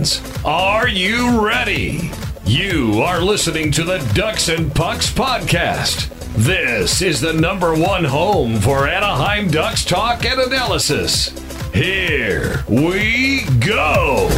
Ducks fans, are you ready? You are listening to the Ducks and Pucks podcast. This is the number one home for Anaheim Ducks talk and analysis. Here we go.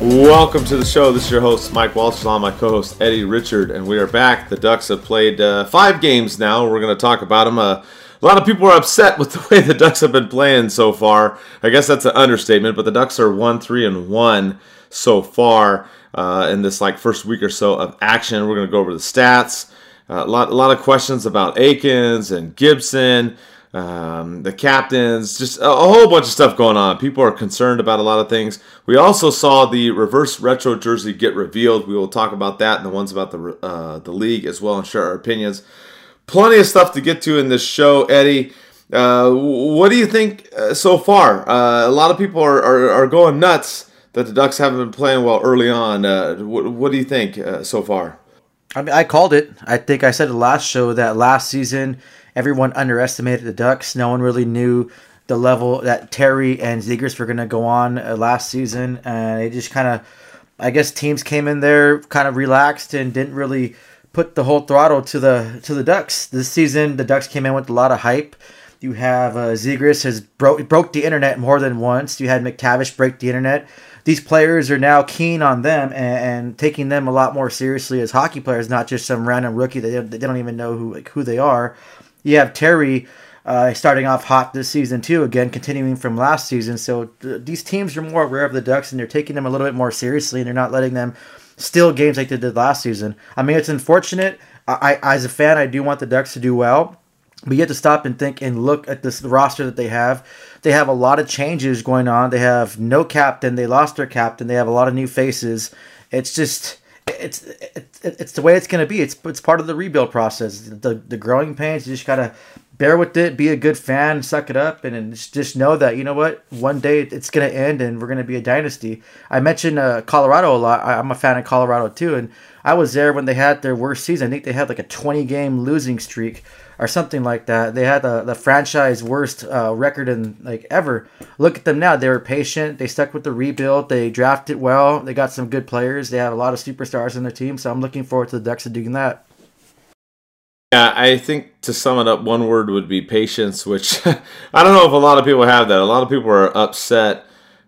Welcome to the show. This is your host, Mike Walters, on my co host, Eddie Richard, and we are back. The Ducks have played uh, five games now. We're going to talk about them. Uh, a lot of people are upset with the way the Ducks have been playing so far. I guess that's an understatement, but the Ducks are 1 3 and 1 so far uh, in this like first week or so of action. We're going to go over the stats. Uh, a lot, a lot of questions about Eakins and Gibson um, the captains, just a, a, whole bunch of stuff going on. People are concerned about a lot of things. We also saw the reverse retro jersey get revealed. We will talk about that and the ones about the uh, the league as well and share our opinions. Plenty of stuff to get to in this show, Eddie. Uh, what do you think uh, so far? Uh, a lot of people are, are, are, going nuts that the Ducks haven't been playing well early on. Uh, what, what, do you think uh, so far? I mean, I called it. I think I said the last show that last season everyone underestimated the Ducks. No one really knew the level that Terry and Zegras were going to go on last season, and it just kind of, I guess, teams came in there kind of relaxed and didn't really put the whole throttle to the to the Ducks this season. The Ducks came in with a lot of hype. You have uh, Zegras has broke broke the internet more than once. You had McTavish break the internet. These players are now keen on them and, and taking them a lot more seriously as hockey players, not just some random rookie that they, they don't even know who like, who they are. You have Terry uh, starting off hot this season too. Again, continuing from last season. So th- these teams are more aware of the Ducks and they're taking them a little bit more seriously, and they're not letting them steal games like they did last season. I mean, it's unfortunate. I, I as a fan, I do want the Ducks to do well. But you have to stop and think and look at this roster that they have. They have a lot of changes going on. They have no captain. They lost their captain. They have a lot of new faces. It's just it's it's, it's the way it's going to be. It's it's part of the rebuild process. The the growing pains. You just gotta bear with it. Be a good fan. Suck it up, and, and just know that you know what. One day it's to end, and we're to be a dynasty. I mentioned uh, Colorado a lot. I, I'm a fan of Colorado too, and I was there when they had their worst season. I think they had like a 20 game losing streak or something like that. They had the, the franchise worst uh, record in like ever. Look at them now. They were patient. They stuck with the rebuild. They drafted well. They got some good players. They have a lot of superstars in their team. So I'm looking forward to the Ducks doing that. Yeah, I think to sum it up, one word would be patience, which I don't know if a lot of people have that. A lot of people are upset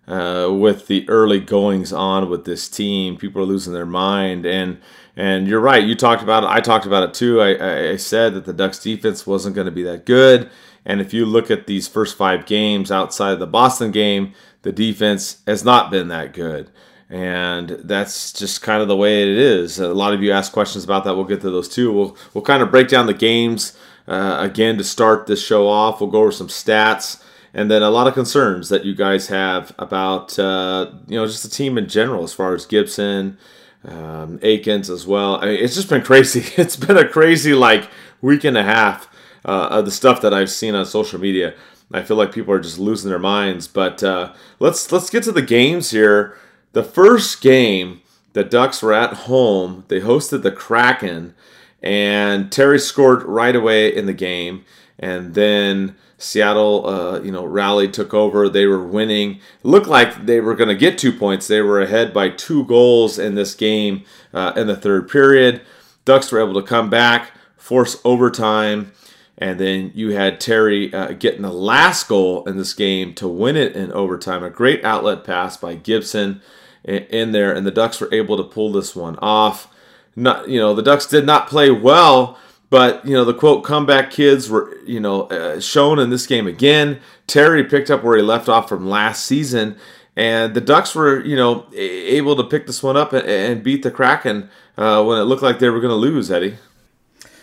uh, with the early goings on with this team. People are losing their mind, and and you're right. You talked about it. I talked about it too. I, I said that the Ducks defense wasn't going to be that good. And if you look at these first five games outside of the Boston game, the defense has not been that good. And that's just kind of the way it is. A lot of you ask questions about that. We'll get to those too. We'll, we'll kind of break down the games uh, again to start this show off. We'll go over some stats and then a lot of concerns that you guys have about, uh, you know, just the team in general as far as Gibson um, Eakins as well. I mean, it's just been crazy. It's been a crazy like week and a half uh, of the stuff that I've seen on social media. I feel like people are just losing their minds. But uh, let's let's get to the games here. The first game, the Ducks were at home. They hosted the Kraken, and Terry scored right away in the game, and then Seattle, uh, you know, rallied, took over. They were winning. It looked like they were going to get two points. They were ahead by two goals in this game uh, in the third period. Ducks were able to come back, force overtime, and then you had Terry uh, getting the last goal in this game to win it in overtime. A great outlet pass by Gibson in there, and the Ducks were able to pull this one off. Not, you know, the Ducks did not play well but, you know, the quote, comeback kids were, you know, uh, shown in this game again. Terry picked up where he left off from last season. And the Ducks were, you know, able to pick this one up and, beat the Kraken uh, when it looked like they were going to lose, Eddie.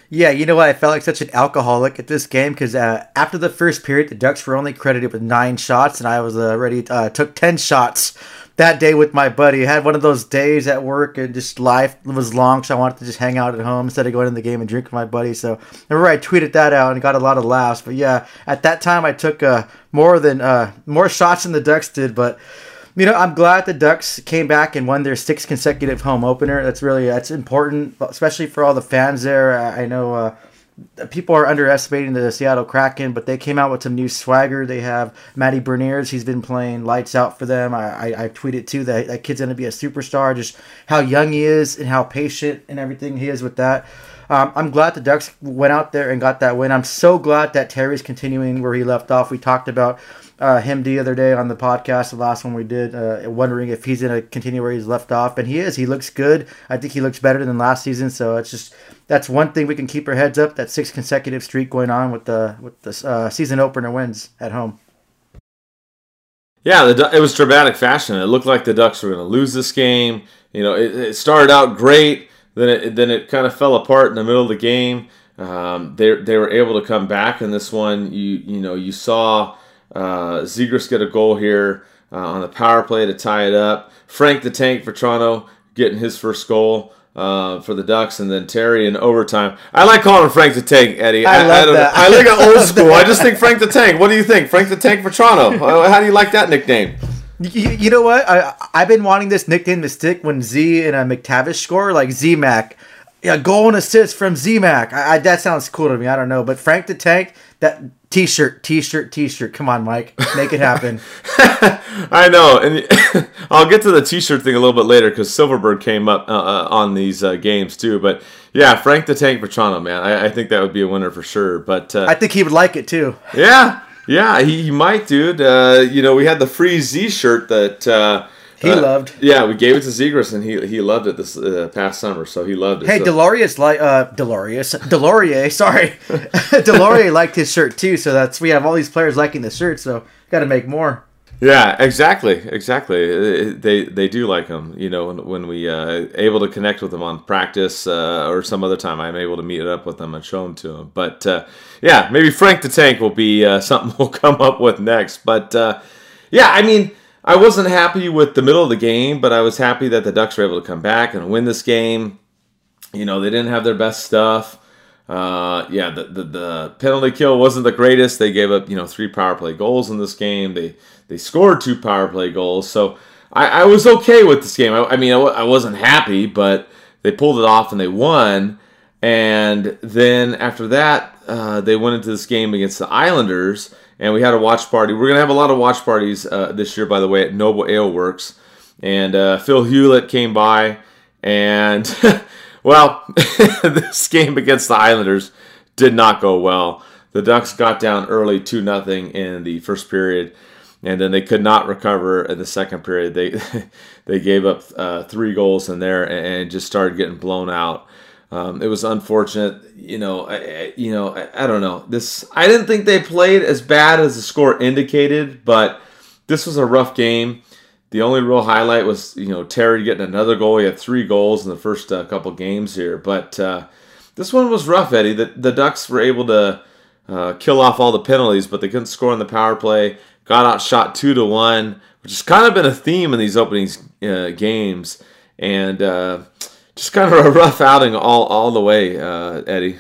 Yeah, you know what? I felt like such an alcoholic at this game because uh, after the first period, the Ducks were only credited with nine shots, and I was already uh, took ten shots that day with my buddy. I had one of those days at work and just life was long, so I wanted to just hang out at home instead of going in the game and drink with my buddy. So remember I tweeted that out and got a lot of laughs. But yeah, at that time I took uh, more than uh, more shots than the Ducks did, but. You know, I'm glad the Ducks came back and won their sixth consecutive home opener. That's really that's important, especially for all the fans there. I know uh, people are underestimating the Seattle Kraken, but they came out with some new swagger. They have Matty Beniers. He's been playing lights out for them. I, I, I tweeted too that that kid's going to be a superstar. Just how young he is and how patient and everything he is with that. Um, I'm glad the Ducks went out there and got that win. I'm so glad that Terry's continuing where he left off. We talked about uh, him the other day on the podcast, the last one we did, uh, wondering if he's going to continue where he's left off, and he is. He looks good. I think he looks better than last season. So it's just that's one thing we can keep our heads up. That six consecutive streak going on with the with the uh, season opener wins at home. Yeah, the, it was dramatic fashion. It looked like the Ducks were going to lose this game. You know, it, it, started out great, then it then it kind of fell apart in the middle of the game. Um, they they were able to come back in this one. You you know you saw uh, Zegras get a goal here uh, on the power play to tie it up. Frank the Tank Vatrano getting his first goal uh, for the Ducks, and then Terry in overtime. I like calling him Frank the Tank, Eddie. I, I love I that. I like it old school. I just think Frank the Tank. What do you think, Frank the Tank Vatrano? How do you like that nickname? You, you know what? I I've been wanting this nickname to stick when Z and a McTavish score, like Z Mac. Yeah, goal and assist from Z Mac. That sounds cool to me. I don't know, but Frank the Tank, that T-shirt, T-shirt, T-shirt. Come on, Mike, make it happen. I know, and I'll get to the T-shirt thing a little bit later because Silfverberg came up uh, uh, on these uh, games too. But yeah, Frank the Tank Vatrano, man, I, I, think that would be a winner for sure. But uh, I think he would like it too. Yeah, yeah, he, he might, dude. Uh, you know, we had the free Z shirt that uh, he uh, loved. Yeah, we gave it to Zegras, and he he loved it this uh, past summer, so he loved it. Hey, so. Delorius like uh Delorius Deslauriers, sorry, Deslauriers liked his shirt too. So that's we have all these players liking the shirt, so got to make more. Yeah, exactly, exactly. Uh, they they do like him. You know, when, when we uh, able to connect with them on practice uh, or some other time, I'm able to meet up with them and show them to them. But uh, yeah, maybe Frank the Tank will be uh, something we'll come up with next. But uh, yeah, I mean I wasn't happy with the middle of the game, but I was happy that the Ducks were able to come back and win this game. You know, they didn't have their best stuff. Uh, yeah, the, the, the penalty kill wasn't the greatest. They gave up you know three power play goals in this game. They they scored two power play goals, so I, I was okay with this game. I, I mean, I, wasn't happy, but they pulled it off and they won. And then after that, uh, they went into this game against the Islanders and we had a watch party. We're gonna have a lot of watch parties uh, this year, by the way, at Noble Ale Works. And uh, Phil Hewlett came by, and well, this game against the Islanders did not go well. The Ducks got down early, two nothing in the first period, and then they could not recover in the second period. They they gave up uh, three goals in there and just started getting blown out. Um, it was unfortunate, you know. I, you know, I, I, don't know. This I didn't think they played as bad as the score indicated, but this was a rough game. The only real highlight was you know Terry getting another goal. He had three goals in the first uh, couple games here, but uh, this one was rough, Eddie. The, the Ducks were able to uh, kill off all the penalties, but they couldn't score on the power play. Got outshot two to one, which has kind of been a theme in these opening uh, games, and uh, just kind of a rough outing all all the way, uh, Eddie.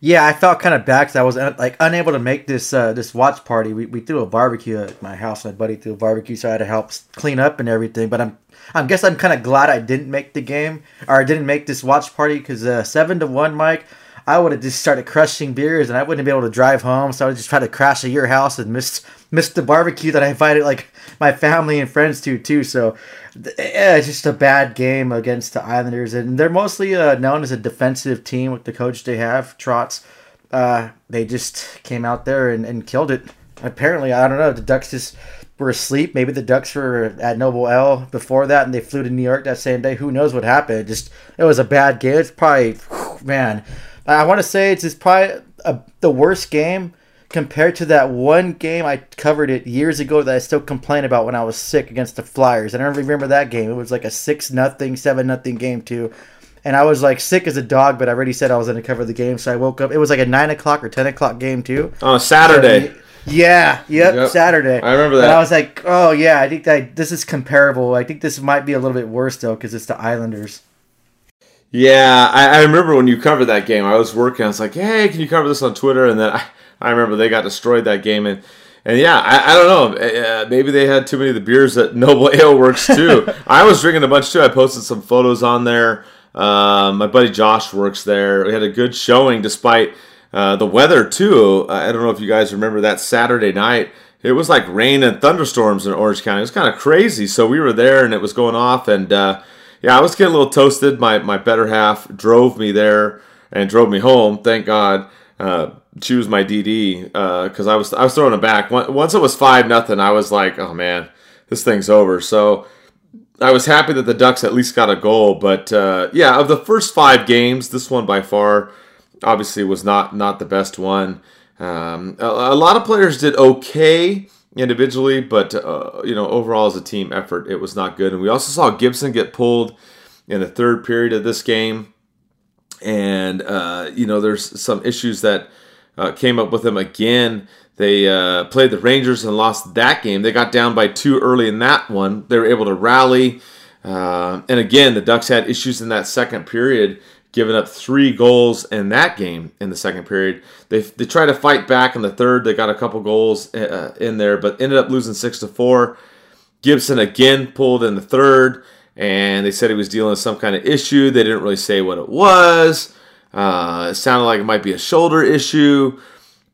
Yeah, I felt kind of bad because I was uh, like unable to make this uh, this watch party. We, we threw a barbecue at my house. My buddy threw a barbecue, so I had to help clean up and everything. But I'm I guess I'm kind of glad I didn't make the game or I didn't make this watch party because uh, seven to one, Mike. I would have just started crushing beers and I wouldn't be able to drive home. So I would just try to crash at your house and miss miss the barbecue that I invited like my family and friends to too. So yeah, it's just a bad game against the Islanders, and they're mostly uh, known as a defensive team with the coach they have, Trots. Uh, they just came out there and, and killed it. Apparently, I don't know. The Ducks just were asleep. Maybe the Ducks were at Noble Ale before that, and they flew to New York that same day. Who knows what happened? It just it was a bad game. It's probably man. I want to say it's just probably a, the worst game compared to that one game I covered it years ago that I still complain about when I was sick against the Flyers. I don't remember that game. It was like a six nothing, seven nothing game too. And I was like sick as a dog, but I already said I was going to cover the game, so I woke up. It was like a nine o'clock or ten o'clock game too. On a Saturday. So, yeah, yep, yep, Saturday. I remember that. And I was like, oh yeah, I think that this is comparable. I think this might be a little bit worse though because it's the Islanders. Yeah, I, I, remember when you covered that game. I was working. I was like, "Hey, can you cover this on Twitter?" And then I, I remember they got destroyed that game. And and yeah, I, I don't know. Uh, maybe they had too many of the beers at Noble Ale Works too. I was drinking a bunch too. I posted some photos on there. Uh, my buddy Josh works there. We had a good showing despite uh, the weather too. I don't know if you guys remember that Saturday night. It was like rain and thunderstorms in Orange County. It was kind of crazy. So we were there and it was going off, and uh, yeah, I was getting a little toasted. My my better half drove me there and drove me home. Thank God. Was my DD because uh, I was I was throwing it back. Once it was five nothing, I was like, oh man, this thing's over. So I was happy that the Ducks at least got a goal. But uh, yeah, of the first five games, this one by far obviously was not not the best one. Um, a, a, lot of players did okay individually, but uh, you know overall as a team effort, it was not good. And we also saw Gibson get pulled in the third period of this game, and uh, you know there's some issues that uh, came up with them again. They uh, played the Rangers and lost that game. They got down by two early in that one. They were able to rally. Uh, and again, the Ducks had issues in that second period, giving up three goals in that game in the second period. They, they tried to fight back in the third. They got a couple goals uh, in there, but ended up losing six to four. Gibson again pulled in the third, and they said he was dealing with some kind of issue. They didn't really say what it was. Uh, it sounded like it might be a shoulder issue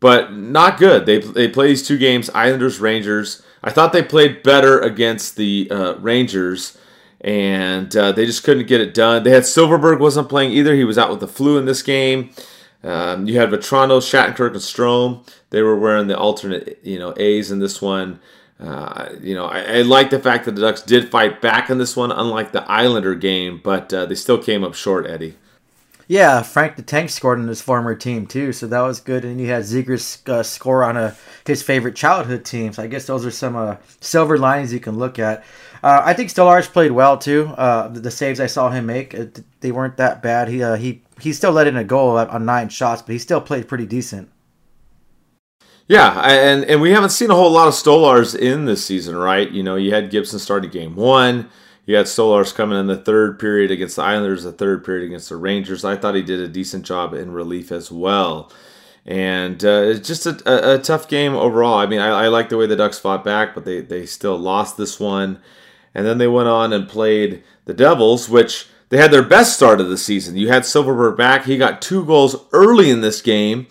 but not good. They they play these two games: Islanders, Rangers. I thought they played better against the uh, Rangers, and uh, they just couldn't get it done. They had Silfverberg wasn't playing either; he was out with the flu in this game. Um, you had Vatrano, Shattenkirk, and Strome. They were wearing the alternate, you know, A's in this one. Uh, you know, I, I, like the fact that the Ducks did fight back in this one, unlike the Islander game, but uh, they still came up short, Eddie. Yeah, Frank the Tank scored on his former team too, so that was good. And you had Zegras uh, score on a his favorite childhood team. So I guess those are some uh, silver linings you can look at. Uh, I think Stolarz played well too. Uh, the, the, saves I saw him make, they weren't that bad. He uh, he he still let in a goal on nine shots, but he still played pretty decent. Yeah, and and we haven't seen a whole lot of Stolarz in this season, right? You know, you had Gibson starting game one. You had Stolarz coming in the third period against the Islanders, the third period against the Rangers. I thought he did a decent job in relief as well. And uh, it's just a, a, a, tough game overall. I mean, I, I like the way the Ducks fought back, but they, they still lost this one. And then they went on and played the Devils, which they had their best start of the season. You had Silfverberg back. He got two goals early in this game.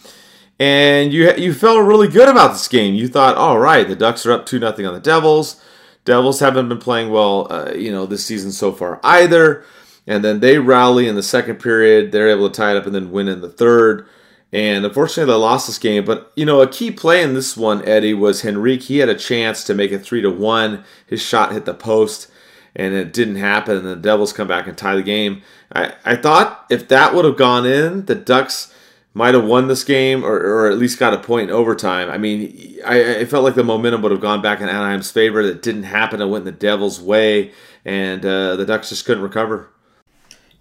And you you felt really good about this game. You thought, all right, the Ducks are up 2 nothing on the Devils. Devils haven't been playing well, uh, you know, this season so far either. And then they rally in the second period. They're able to tie it up and then win in the third. And unfortunately, they lost this game. But you know, a key play in this one, Eddie, was Henrique. He had a chance to make it three to one. His shot hit the post, and it didn't happen. And the Devils come back and tie the game. I, I thought if that would have gone in, the Ducks might have won this game or, or at least got a point in overtime. I mean, I, I, felt like the momentum would have gone back in Anaheim's favor. That didn't happen. It went in the Devils' way, and uh, the Ducks just couldn't recover.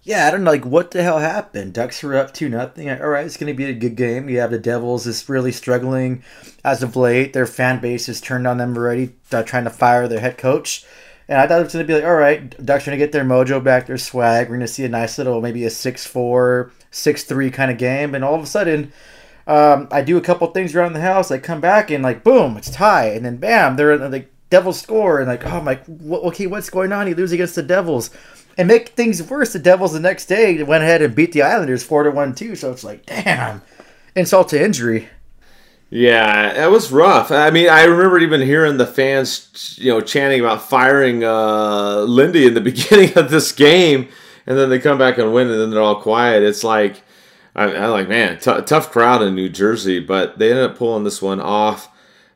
Yeah, I don't know, like what the hell happened. Ducks were up two nothing. All right, it's going to be a good game. You have the Devils is really struggling as of late. Their fan base has turned on them already, uh, trying to fire their head coach. And I thought it was going to be like, all right, Ducks are going to get their mojo back, their swag. We're going to see a nice little, maybe a 6 4, 6 3 kind of game. And all of a sudden, um, I do a couple things around the house. I come back and, like, boom, it's tie. And then, bam, they're like, Devils score. And, like, oh, my, okay, what's going on? He loses against the Devils. And make things worse, the Devils the next day went ahead and beat the Islanders 4 to 1 too. So it's like, damn, insult to injury. Yeah, it was rough. I mean, I remember even hearing the fans, you know, chanting about firing uh, Lindy in the beginning of this game, and then they come back and win, and then they're all quiet. It's like, I, am like, man, t- tough crowd in New Jersey, but they ended up pulling this one off.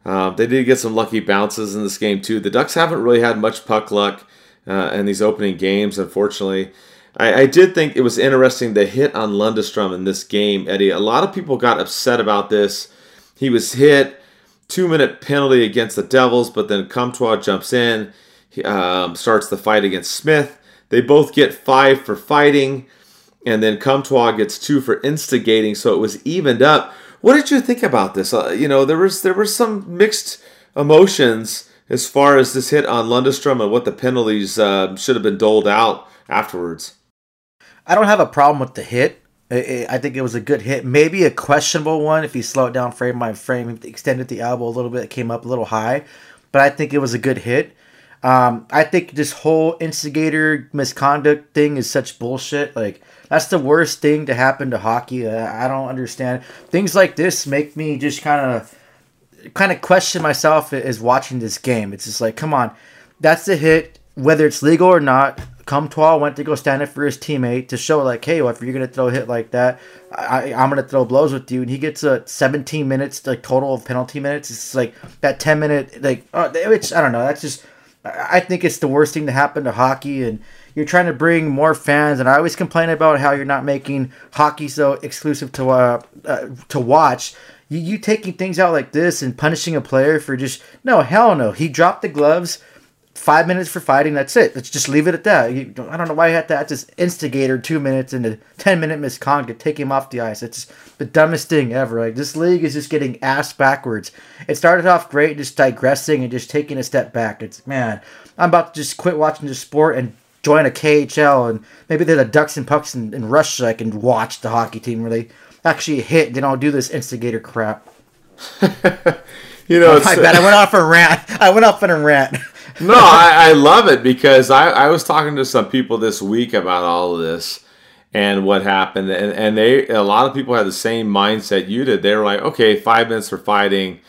Uh, they did get some lucky bounces in this game too. The Ducks haven't really had much puck luck uh, in these opening games, unfortunately. I, I, did think it was interesting the hit on Lundestrom in this game, Eddie. A lot of people got upset about this he was hit, two minute penalty against the Devils, but then Comtois jumps in, he, um, starts the fight against Smith. They both get five for fighting, and then Comtois gets two for instigating, so it was evened up. What did you think about this? Uh, you know, there was there were some mixed emotions as far as this hit on Lundestrom and what the penalties uh, should have been doled out afterwards. I don't have a problem with the hit. I think it was a good hit. Maybe a questionable one if he slowed down frame by frame, extended the elbow a little bit, came up a little high. But I think it was a good hit. Um, I think this whole instigator misconduct thing is such bullshit. Like that's the worst thing to happen to hockey. I don't understand things like this. Make me just kind of kind of question myself as watching this game. It's just like, come on, that's the hit, whether it's legal or not. Comtois went to go stand up for his teammate to show like, hey, well, if you're gonna throw a hit like that, I, I'm gonna throw blows with you. And he gets a 17 minutes like total of penalty minutes. It's like that 10 minute like, uh, which I don't know. That's just I think it's the worst thing to happen to hockey, and you're trying to bring more fans. And I always complain about how you're not making hockey so exclusive to uh, uh to watch. You, you taking things out like this and punishing a player for just no hell no. He dropped the gloves five minutes for fighting. That's it. Let's just leave it at that. You, I don't know why you had to add this instigator two minutes and a ten minute misconduct take him off the ice. It's the dumbest thing ever. Like this league is just getting ass backwards. It started off great, just digressing and just taking a step back. It's man, I'm about to just quit watching this sport and join a KHL and maybe they're the Ducks and Pucks in, in Russia. I can watch the hockey team where they actually hit. They don't do this instigator crap. you know, oh, I bet I went off a rant. I went off on a rant. no, I, I, love it because I, I was talking to some people this week about all of this and what happened, and, and they a lot of people had the same mindset you did. They were like, okay, five minutes for fighting,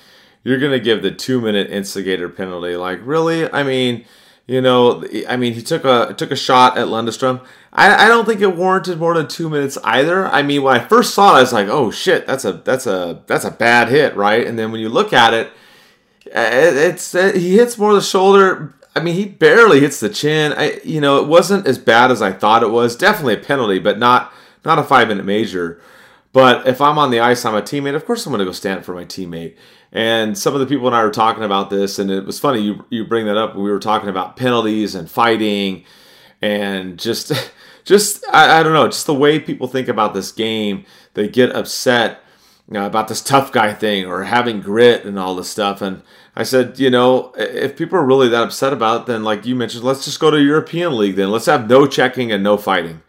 you're gonna give the two minute instigator penalty. Like, really? I mean, you know, I mean, he took a took a shot at Lundestrom. I, I don't think it warranted more than two minutes either. I mean, when I first saw it, I was like, oh shit, that's a that's a that's a bad hit, right? And then when you look at it it's uh, he hits more the shoulder. I mean, he barely hits the chin. I, you know, it wasn't as bad as I thought it was. Definitely a penalty, but not not a five minute major. But if I'm on the ice, I'm a teammate. Of course, I'm going to go stand for my teammate. And some of the people and I were talking about this, and it was funny you you bring that up. We were talking about penalties and fighting, and just just I, I don't know, just the way people think about this game. They get upset you know, about this tough guy thing or having grit and all this stuff. And I said, you know, if people are really that upset about it, then like you mentioned, let's just go to European League then. Let's have no checking and no fighting.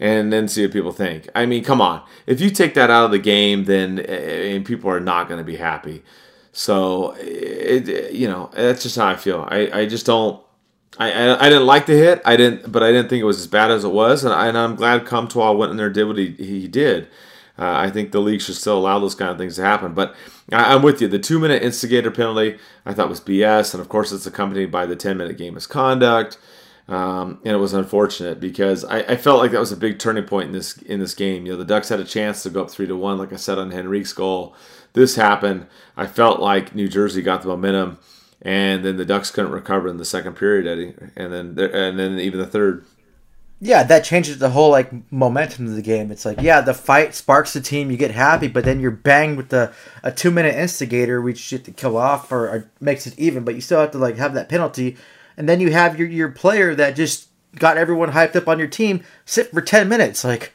And then see what people think. I mean, come on. If you take that out of the game, then eh, eh, and people are not going to be happy. So, eh, it, you know, that's just how I feel. I, I just don't. I, I, I didn't like the hit. I didn't, but I didn't think it was as bad as it was, and, I, I'm glad Comtois went in there and did what he, he did. Uh, I think the league should still allow those kind of things to happen. But I, am with you. The two minute instigator penalty I thought was BS, and of course it's accompanied by the 10 minute game misconduct. Um, and it was unfortunate because I, I, felt like that was a big turning point in this in this game. You know, the Ducks had a chance to go up three to one, like I said on Henrique's goal. This happened. I felt like New Jersey got the momentum, and then the Ducks couldn't recover in the second period, Eddie, and then and then even the third yeah, that changes the whole like momentum of the game. It's like, yeah, the fight sparks the team, you get happy, but then you're banged with the a two minute instigator, which you have to kill off or, or, makes it even, but you still have to like have that penalty, and then you have your your player that just got everyone hyped up on your team sit for ten minutes, like.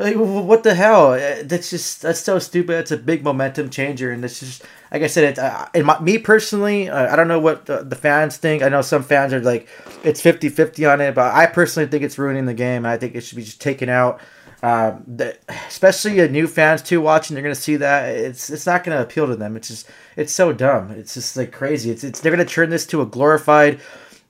Like, what the hell? Uh, that's just that's so stupid. It's a big momentum changer, and it's just like I said. It's uh, in my, me personally. Uh, I don't know what the, the, fans think. I know some fans are like it's 50-50 on it, but I personally think it's ruining the game. I think it should be just taken out. Uh, the, especially a new fans too watching, they're gonna see that it's it's not gonna appeal to them. It's just it's so dumb. It's just like crazy. It's, it's they're gonna turn this to a glorified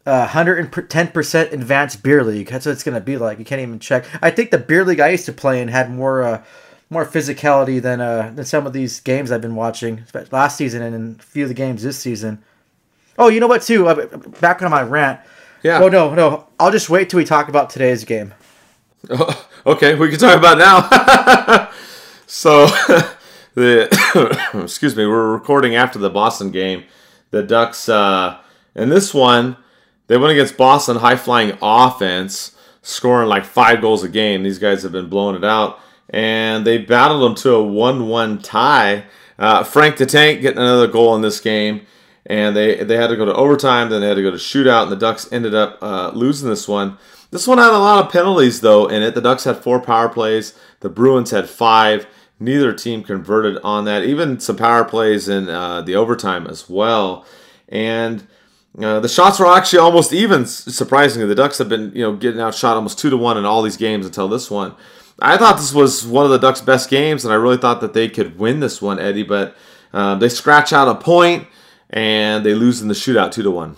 110% advanced beer league. That's what it's going to be like. You can't even check. I think the beer league I used to play in had more uh, more physicality than uh, than some of these games I've been watching last season and a few of the games this season. Oh, you know what? Too uh, back on my rant. Yeah. Oh no, no. I'll just wait till we talk about today's game. Oh, okay, we can talk about now. so, the excuse me, we're recording after the Boston game. The Ducks, uh, in this one, they went against Boston, high flying offense, scoring like five goals a game. These guys have been blowing it out, and they battled them to a 1 1 tie. Uh, Frank the Tank getting another goal in this game, and they, they had to go to overtime, then they had to go to shootout, and the Ducks ended up uh, losing this one. This one had a lot of penalties, though, in it. The Ducks had four power plays, the Bruins had five. Neither team converted on that, even some power plays in uh, the overtime as well. And uh, the shots were actually almost even. Surprisingly, the Ducks have been you know getting outshot almost two to one in all these games until this one. I thought this was one of the Ducks' best games, and I really thought that they could win this one, Eddie. But uh, they scratch out a point and they lose in the shootout two to one.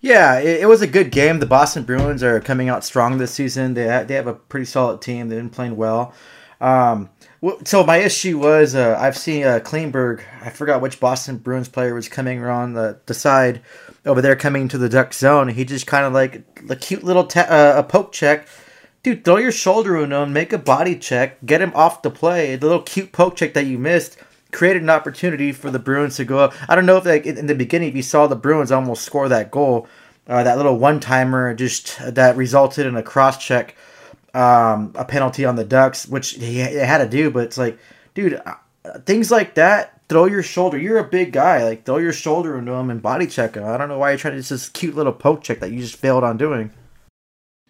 Yeah, it, it, was a good game. The Boston Bruins are coming out strong this season. They they have a pretty solid team. They've been playing well. Um, so my issue was uh, I've seen uh, Klingberg. I forgot which Boston Bruins player was coming around the, the side over there, coming to the duck zone. He just kind of like a cute little uh, a poke check. Dude, throw your shoulder on him, make a body check, get him off the play. The little cute poke check that you missed created an opportunity for the Bruins to go up. I don't know if like in the beginning if you saw the Bruins almost score that goal, uh, that little one timer just that resulted in a cross check, um, a penalty on the Ducks, which he, had to do. But it's like, dude, uh, things like that. Throw your shoulder. You're a big guy. Like throw your shoulder into him and body check him. I don't know why you're trying to. It's this cute little poke check that you just failed on doing.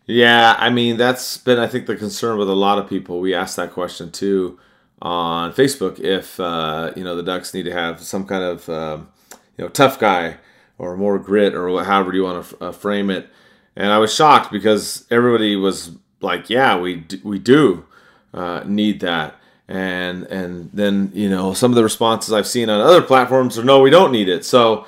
Yeah, I mean that's been I think the concern with a lot of people. We asked that question too on Facebook if uh, you know the Ducks need to have some kind of um, you know tough guy or more grit or however you want to uh, frame it. And I was shocked because everybody was like, "Yeah, we we do uh, need that." And and then you know some of the responses I've seen on other platforms are, "No, we don't need it." So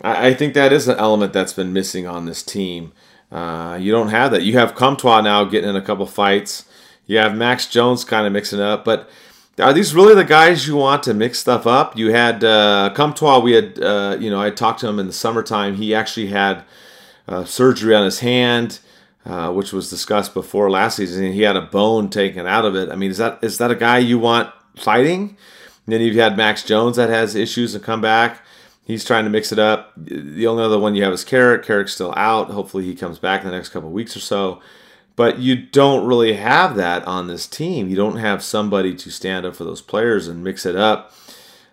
I, I think that is an element that's been missing on this team. Uh, you don't have that. You have Comtois now getting in a couple fights. You have Max Jones kind of mixing up, but are these really the guys you want to mix stuff up? You had uh, Comtois. We had, uh, you know, I talked to him in the summertime. He actually had uh, surgery on his hand, uh, which was discussed before last season. He had a bone taken out of it. I mean, is that is that a guy you want fighting? And then you've had Max Jones that has issues and come back. He's trying to mix it up. The only other one you have is Carrick. Carrick's still out. Hopefully, he comes back in the next couple weeks or so. But you don't really have that on this team. You don't have somebody to stand up for those players and mix it up.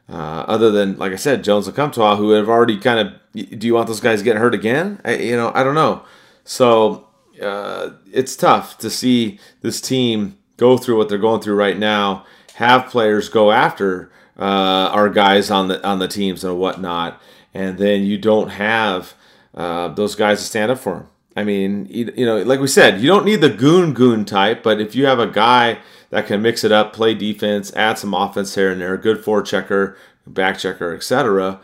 Uh, other than, like I said, Jones and Comtois, who have already kind of. Do you want those guys getting hurt again? I, you know, I don't know. So uh, it's tough to see this team go through what they're going through right now. Have players go after uh, our guys on the on the teams and whatnot, and then you don't have uh, those guys to stand up for them. I mean, you, you know, like we said, you don't need the goon goon type, but if you have a guy that can mix it up, play defense, add some offense here and there, good four checker, back checker, etc.,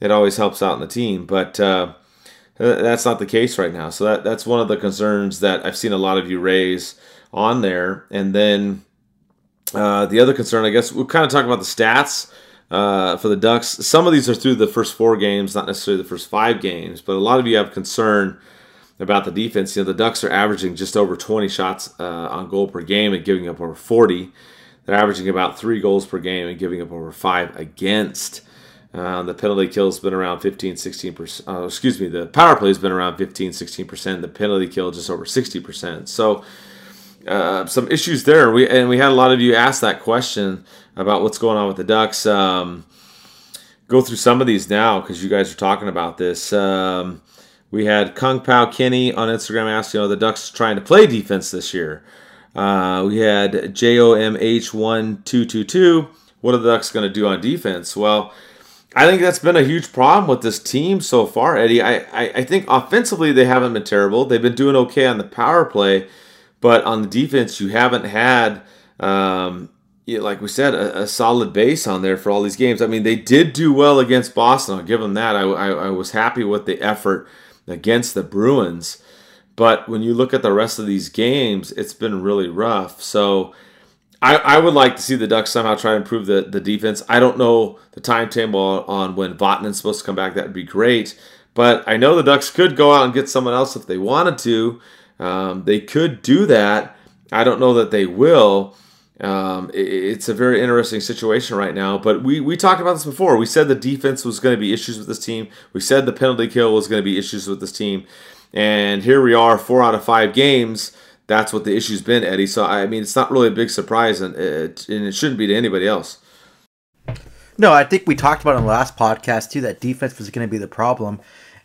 it always helps out in the team. But uh, that's not the case right now. So that that's one of the concerns that I've seen a lot of you raise on there. And then uh, the other concern, I guess, we'll kind of talk about the stats. Uh, for the Ducks, some of these are through the first four games, not necessarily the first five games, but a lot of you have concern about the defense. You know, the Ducks are averaging just over 20 shots uh, on goal per game and giving up over 40. They're averaging about three goals per game and giving up over five against. Uh, the penalty kill has been around 15, 16%. Uh, excuse me, the power play has been around 15, 16%. The penalty kill just over 60%. So, uh, some issues there. We and we had a lot of you ask that question about what's going on with the Ducks. Um, go through some of these now because you guys are talking about this. Um, we had Kung Pao Kenny on Instagram asked, you know, the Ducks trying to play defense this year. Uh, we had JOMH1222. What are the Ducks going to do on defense? Well, I think that's been a huge problem with this team so far, Eddie. I, I, I think offensively they haven't been terrible. They've been doing okay on the power play, but on the defense, you haven't had, um, like we said, a, a, solid base on there for all these games. I mean, they did do well against Boston. I'll give them that. I, I, I was happy with the effort against the Bruins. But when you look at the rest of these games, it's been really rough. So I, I would like to see the Ducks somehow try and improve the, the defense. I don't know the timetable on when Vatanen's supposed to come back. That would be great. But I know the Ducks could go out and get someone else if they wanted to. Um, they could do that. I don't know that they will. Um, it's a very interesting situation right now. But we, we talked about this before. We said the defense was going to be issues with this team. We said the penalty kill was going to be issues with this team. And here we are, four out of five games. That's what the issue's been, Eddie. So, I mean, it's not really a big surprise, and it, and it shouldn't be to anybody else. No, I think we talked about on the last podcast, too, that defense was going to be the problem.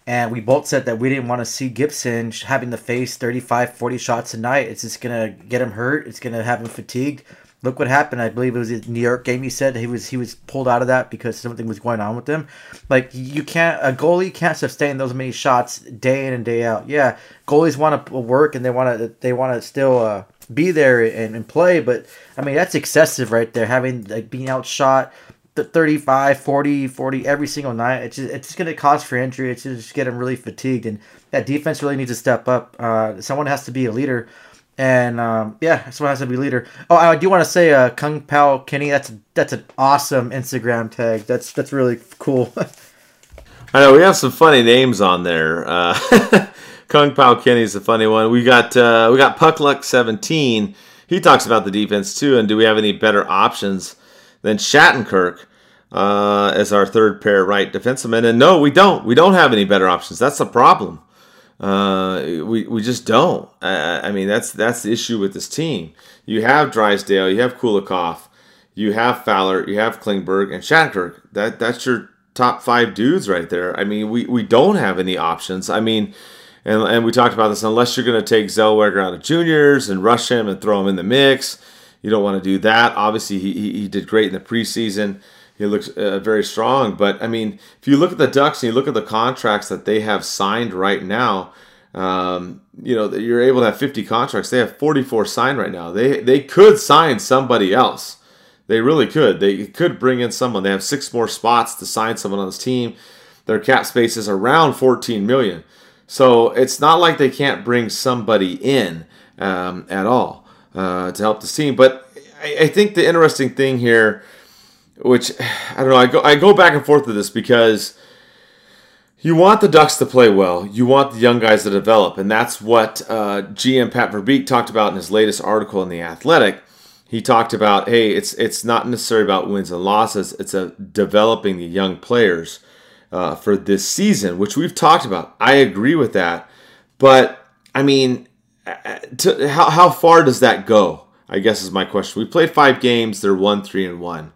And we both said that we didn't want to see Gibson having to face 35, 40 shots a night. It's just going to get him hurt. It's going to have him fatigued look what happened. I believe it was a New York game. He said he was he was pulled out of that because something was going on with him. Like you can't a goalie can't sustain those many shots day in and day out. Yeah, goalies want to work and they want to they want to still uh, be there and, and play, but I mean that's excessive right there. Having like being outshot. 35, 40, 40 every single night. It's just, it's just going to cause for injury. It's just get them really fatigued, and that defense really needs to step up. Uh, someone has to be a leader, and um, yeah, someone has to be leader. Oh, I do want to say, uh, Kung Pao Kenny. That's that's an awesome Instagram tag. That's that's really cool. I know we have some funny names on there. Uh, Kung Pao Kenny is a funny one. We got uh, we got Puck Luck seventeen. He talks about the defense too, and do we have any better options? than Shattenkirk uh, as our third pair right defenseman. And no, we don't. We don't have any better options. That's the problem. Uh, we, we just don't. I, I, mean, that's that's the issue with this team. You have Drysdale, you have Kulikov, you have Fowler, you have Klingberg, and Shattenkirk. That that's your top five dudes right there. I mean, we, we don't have any options. I mean, and, and we talked about this. Unless you're going to take Zellweger out of juniors and rush him and throw him in the mix, you don't want to do that. Obviously, he, he did great in the preseason. He looks uh, very strong. But I mean, if you look at the Ducks and you look at the contracts that they have signed right now, um, you know, you're able to have 50 contracts. They have 44 signed right now. They they could sign somebody else. They really could. They could bring in someone. They have six more spots to sign someone on this team. Their cap space is around 14 million. So it's not like they can't bring somebody in um, at all uh, to help the team. But I, I, think the interesting thing here, which I don't know, I go I go back and forth with this because you want the Ducks to play well. You want the young guys to develop, and that's what uh, GM Pat Verbeek talked about in his latest article in the Athletic. He talked about, hey, it's it's not necessarily about wins and losses. It's a developing the young players uh, for this season, which we've talked about. I agree with that, but I mean, to, how, how far does that go? I guess is my question. We played five games. They're one, three, and one.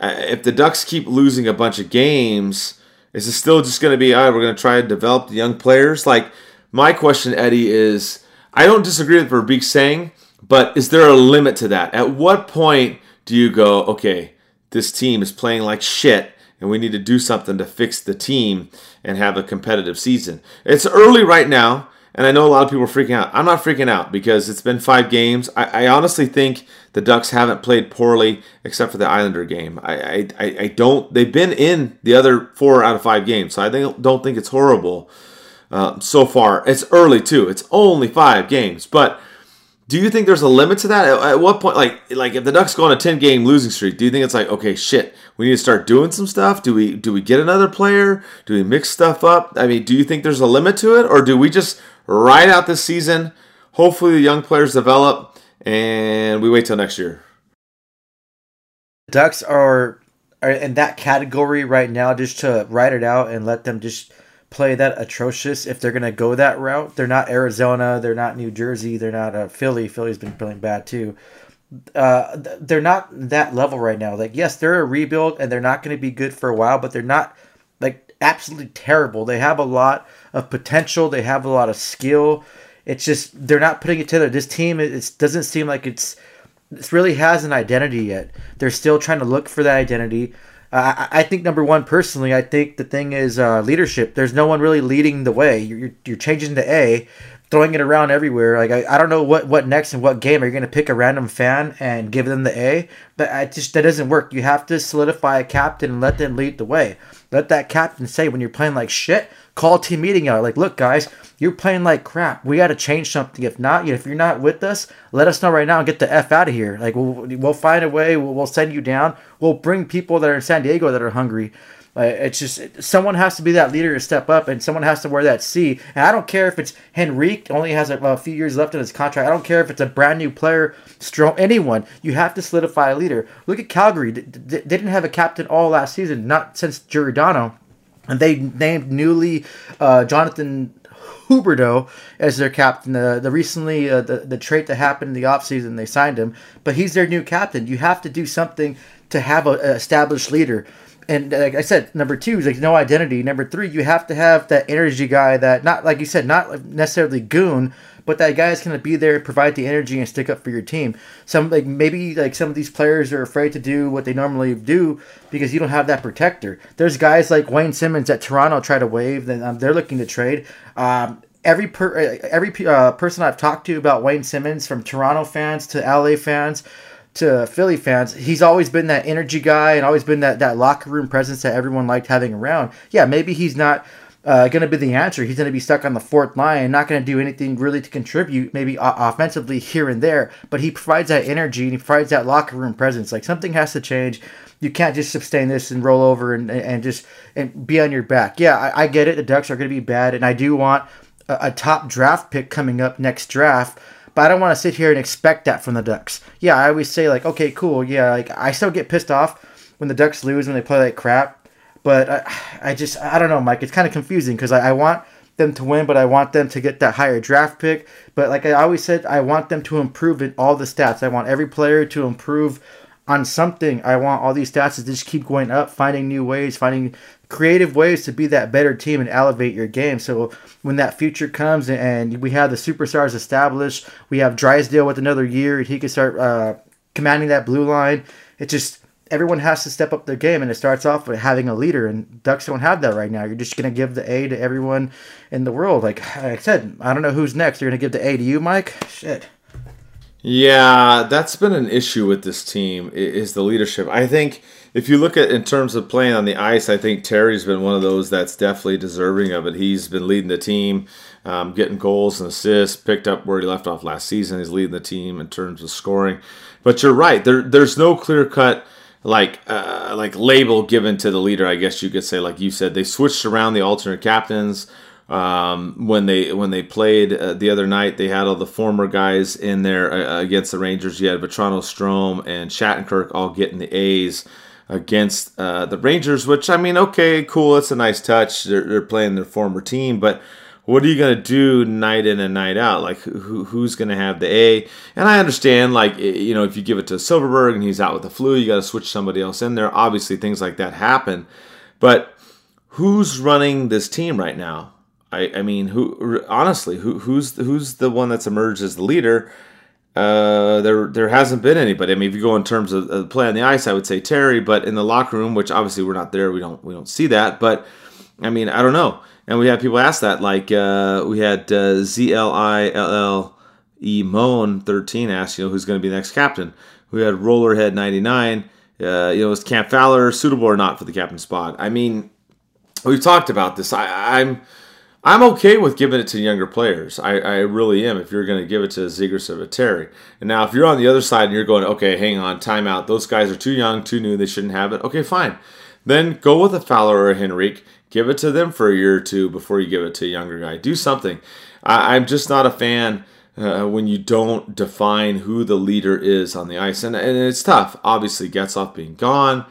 Uh, if the Ducks keep losing a bunch of games, is it still just going to be, all right, we're going to try to develop the young players? Like, my question, Eddie, is I don't disagree with Verbeek saying, but is there a limit to that? At what point do you go, okay, this team is playing like shit and we need to do something to fix the team and have a competitive season? It's early right now. And I know a lot of people are freaking out. I'm not freaking out because it's been five games. I, I honestly think the Ducks haven't played poorly except for the Islander game. I, I, I don't. They've been in the other four out of five games, so I think, don't think it's horrible uh, so far. It's early too. It's only five games, but do you think there's a limit to that? At, at what point, like, like if the Ducks go on a 10 game losing streak, do you think it's like, okay, shit, we need to start doing some stuff? Do we do we get another player? Do we mix stuff up? I mean, do you think there's a limit to it, or do we just ride out this season? Hopefully, the young players develop, and we wait till next year. Ducks are are in that category right now, just to ride it out and let them just play that atrocious if they're going to go that route. They're not Arizona, they're not New Jersey, they're not uh, Philly. Philly's been playing bad too. Uh, they're not that level right now. Like, yes, they're a rebuild and they're not going to be good for a while, but they're not like absolutely terrible. They have a lot of potential. They have a lot of skill. It's just they're not putting it together. This team it doesn't seem like it's it really has an identity yet. They're still trying to look for that identity. I, I think number one, personally, I think the thing is uh, leadership. There's no one really leading the way. You're, you're, changing to A, throwing it around everywhere. Like I, I don't know what, what next and what game are you going to pick a random fan and give them the A, but I just that doesn't work. You have to solidify a captain and let them lead the way. Let that captain say when you're playing like shit, call team meeting out. Like, look, guys, you're playing like crap. We got to change something. If not, if you're not with us, let us know right now and get the f out of here. Like, we'll we'll find a way. We'll, we'll send you down. We'll bring people that are in San Diego that are hungry. Uh, it's just someone has to be that leader to step up, and someone has to wear that C. And I don't care if it's Henrique only has a, a few years left in his contract. I don't care if it's a brand new player, strong anyone. You have to solidify a leader. Look at Calgary; they didn't have a captain all last season, not since Giordano. And they named newly uh, Jonathan Huberdeau as their captain. Uh, the recently uh, the the trait that happened in the offseason, they signed him, but he's their new captain. You have to do something to have a established leader. And like I said, number two is like no identity. Number three, you have to have that energy guy that not like you said, not necessarily goon, but that guy is going to be there, provide the energy, and stick up for your team. Some like maybe like some of these players are afraid to do what they normally do because you don't have that protector. There's guys like Wayne Simmonds at Toronto try to waive, then um, they're looking to trade. Um, every per, every uh, person I've talked to about Wayne Simmonds, from Toronto fans to LA fans, to Philly fans, he's always been that energy guy and always been that, that locker room presence that everyone liked having around. Yeah, maybe he's not uh, going to be the answer. He's going to be stuck on the fourth line, not going to do anything really to contribute, maybe offensively here and there. But he provides that energy and he provides that locker room presence. Like something has to change. You can't just sustain this and roll over and, and just and be on your back. Yeah, I, I get it. The Ducks are going to be bad, and I do want a, a top draft pick coming up next draft but I don't want to sit here and expect that from the Ducks. Yeah, I always say like, okay, cool. Yeah, like I still get pissed off when the Ducks lose when they play like crap. But I, I just I don't know, Mike. It's kind of confusing because I, I want them to win, but I want them to get that higher draft pick. But like I always said, I want them to improve in all the stats. I want every player to improve on something. I want all these stats to just keep going up, finding new ways, finding creative ways to be that better team and elevate your game. So when that future comes and we have the superstars established, we have Drysdale with another year, and he can start uh, commanding that blue line. It just everyone has to step up their game, and it starts off with having a leader. And Ducks don't have that right now. You're just gonna give the A to everyone in the world. Like I said, I don't know who's next. You're gonna give the A to you, Mike? Shit. Yeah, that's been an issue with this team is the leadership. I think if you look at in terms of playing on the ice, I think Terry's been one of those that's definitely deserving of it. He's been leading the team, um, getting goals and assists, picked up where he left off last season. He's leading the team in terms of scoring. But you're right. There, there's no clear cut like uh, like label given to the leader. I guess you could say, like you said, they switched around the alternate captains. Um, when they when they played uh, the other night, they had all the former guys in there uh, against the Rangers. You had Vatrano Strome and Shattenkirk all getting the A's against uh, the Rangers, which I mean, okay, cool, it's a nice touch. They're, they're playing their former team, but what are you going to do night in and night out? Like, who, who's going to have the A? And I understand, like, you know, if you give it to Silfverberg and he's out with the flu, you got to switch somebody else in there. Obviously, things like that happen. But who's running this team right now? I, I mean, who honestly, who, who's who's the one that's emerged as the leader? Uh, there there hasn't been anybody. I mean, if you go in terms of uh, play on the ice, I would say Terry, but in the locker room, which obviously we're not there, we don't we don't see that. But I mean, I don't know. And we had people ask that, like uh, we had uh, Z L I L L E Moan thirteen ask, you know, who's going to be the next captain. We had Rollerhead ninety nine. Uh, you know, is Cam Fowler suitable or not for the captain spot? I mean, we've talked about this. I, I'm I'm okay with giving it to younger players. I, I really am. If you're going to give it to Zegras or a Terry, and now if you're on the other side and you're going, okay, hang on, timeout. Those guys are too young, too new. They shouldn't have it. Okay, fine. Then go with a Fowler or a Henrique. Give it to them for a year or two before you give it to a younger guy. Do something. I, am just not a fan uh, when you don't define who the leader is on the ice, and, and it's tough. Obviously, Getzlaf being gone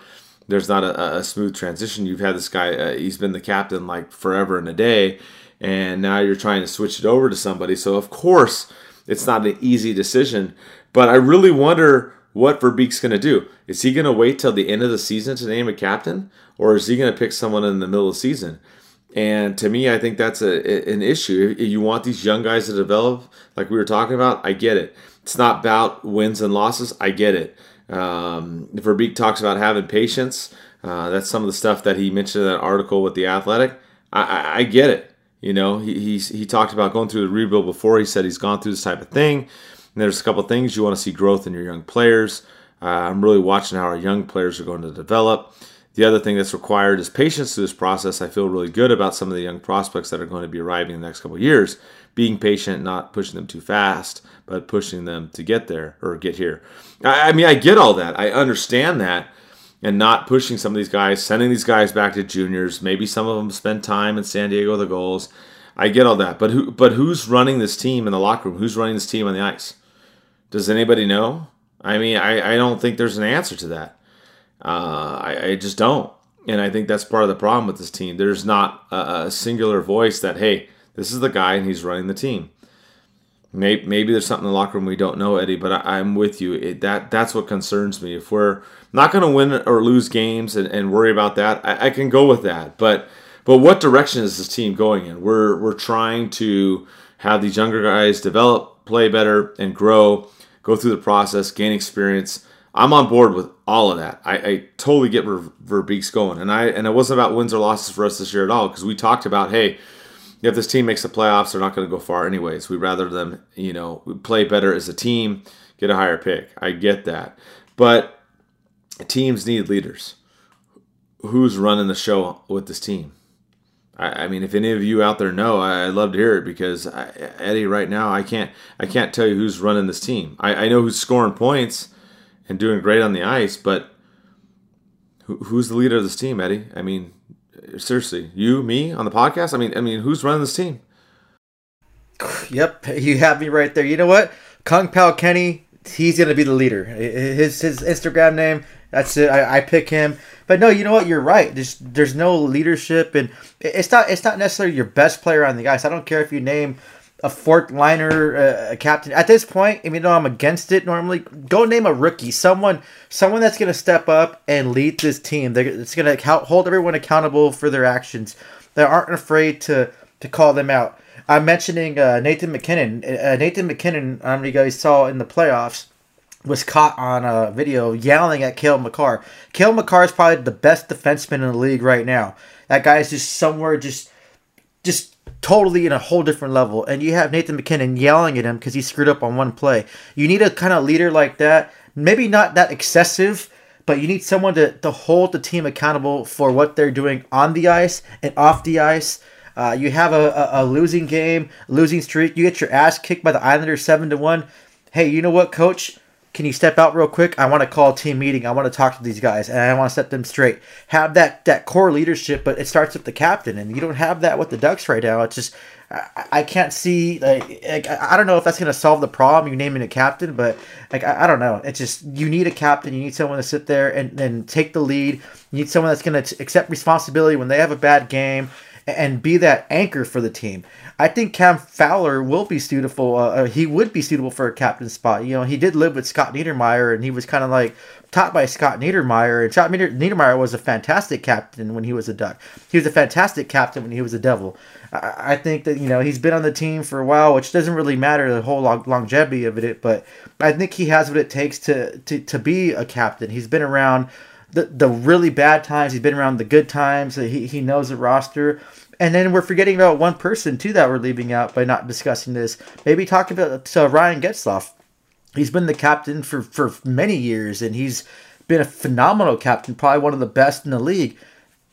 there's not a, a, smooth transition. You've had this guy; uh, he's been the captain like forever and a day, and now you're trying to switch it over to somebody. So of course, it's not an easy decision. But I really wonder what Verbeek's going to do. Is he going to wait till the end of the season to name a captain, or is he going to pick someone in the middle of the season? And to me, I think that's a, an issue. You want these young guys to develop, like we were talking about. I get it. It's not about wins and losses. I get it. Um, Verbeek talks about having patience. Uh, that's some of the stuff that he mentioned in that article with the Athletic. I, I, I get it. You know, he, he's, he talked about going through the rebuild before. He said he's gone through this type of thing. And there's a couple things you want to see growth in your young players. Uh, I'm really watching how our young players are going to develop. The other thing that's required is patience through this process. I feel really good about some of the young prospects that are going to be arriving in the next couple years. Being patient, not pushing them too fast, but pushing them to get there or get here. I, I mean, I get all that. I understand that and not pushing some of these guys, sending these guys back to juniors. Maybe some of them spend time in San Diego the Gulls. I get all that, but who? But who's running this team in the locker room? Who's running this team on the ice? Does anybody know? I mean, I, I don't think there's an answer to that. Uh, I, I just don't, and I think that's part of the problem with this team. There's not a, a singular voice that hey, this is the guy and he's running the team. Maybe, maybe there's something in the locker room we don't know, Eddie. But I, am with you. It, that that's what concerns me. If we're not going to win or lose games and, and worry about that, I, I, can go with that. But but what direction is this team going in? We're we're trying to have these younger guys develop, play better, and grow. Go through the process, gain experience. I'm on board with all of that. I, I totally get Verbeek's going, and I and it wasn't about wins or losses for us this year at all because we talked about hey if this team makes the playoffs, they're not going to go far anyways. We'd rather them, you know, play better as a team, get a higher pick. I get that. But teams need leaders. Who's running the show with this team? I, I mean, if any of you out there know, I, would love to hear it because I, Eddie, right now, I can't, I can't tell you who's running this team. I, I know who's scoring points and doing great on the ice, but who, who's the leader of this team, Eddie? I mean, seriously, you, me on the podcast? I mean, I mean, who's running this team? Yep, you have me right there. You know what? Kung Pao Kenny, he's gonna be the leader. His his Instagram name, that's it. I, I pick him. But no, you know what? You're right. There's there's no leadership, and it's not it's not necessarily your best player on the ice. I don't care if you name a fourth liner, uh, a captain. At this point, even though I'm against it normally, go name a rookie, someone, someone that's going to step up and lead this team. That's going to hold everyone accountable for their actions. They aren't afraid to to call them out. I'm mentioning uh, Nathan MacKinnon. Uh, Nathan MacKinnon, if you guys saw in the playoffs, was caught on a video yelling at Cale Makar. Cale Makar is probably the best defenseman in the league right now. That guy is just somewhere, just, just totally in a whole different level. And you have Nathan MacKinnon yelling at him because he screwed up on one play. You need a kind of leader like that. Maybe not that excessive, but you need someone to, to hold the team accountable for what they're doing on the ice and off the ice. Uh, you have a, a, a, losing game, losing streak. You get your ass kicked by the Islanders seven to one. Hey, you know what, Coach? Can you step out real quick? I want to call a team meeting. I want to talk to these guys, and I want to set them straight. Have that that core leadership, but it starts with the captain, and you don't have that with the Ducks right now. It's just I, I can't see like, like, I don't know if that's gonna solve the problem. You naming a captain, but like I, I don't know. It's just you need a captain. You need someone to sit there and, and take the lead. You need someone that's gonna accept responsibility when they have a bad game and be that anchor for the team. I think Cam Fowler will be suitable. Uh, uh, he would be suitable for a captain spot. You know, he did live with Scott Niedermayer, and he was kind of like taught by Scott Niedermayer. And Scott Niedermayer was a fantastic captain when he was a Duck. He was a fantastic captain when he was a Devil. I, I think that you know he's been on the team for a while, which doesn't really matter the whole long- longevity of it. But I think he has what it takes to to, to be a captain. He's been around the the really bad times. He's been around the good times. He he knows the roster. And then we're forgetting about one person too that we're leaving out by not discussing this. Maybe talk about Ryan Getzlaf. He's been the captain for for many years, and he's been a phenomenal captain, probably one of the best in the league.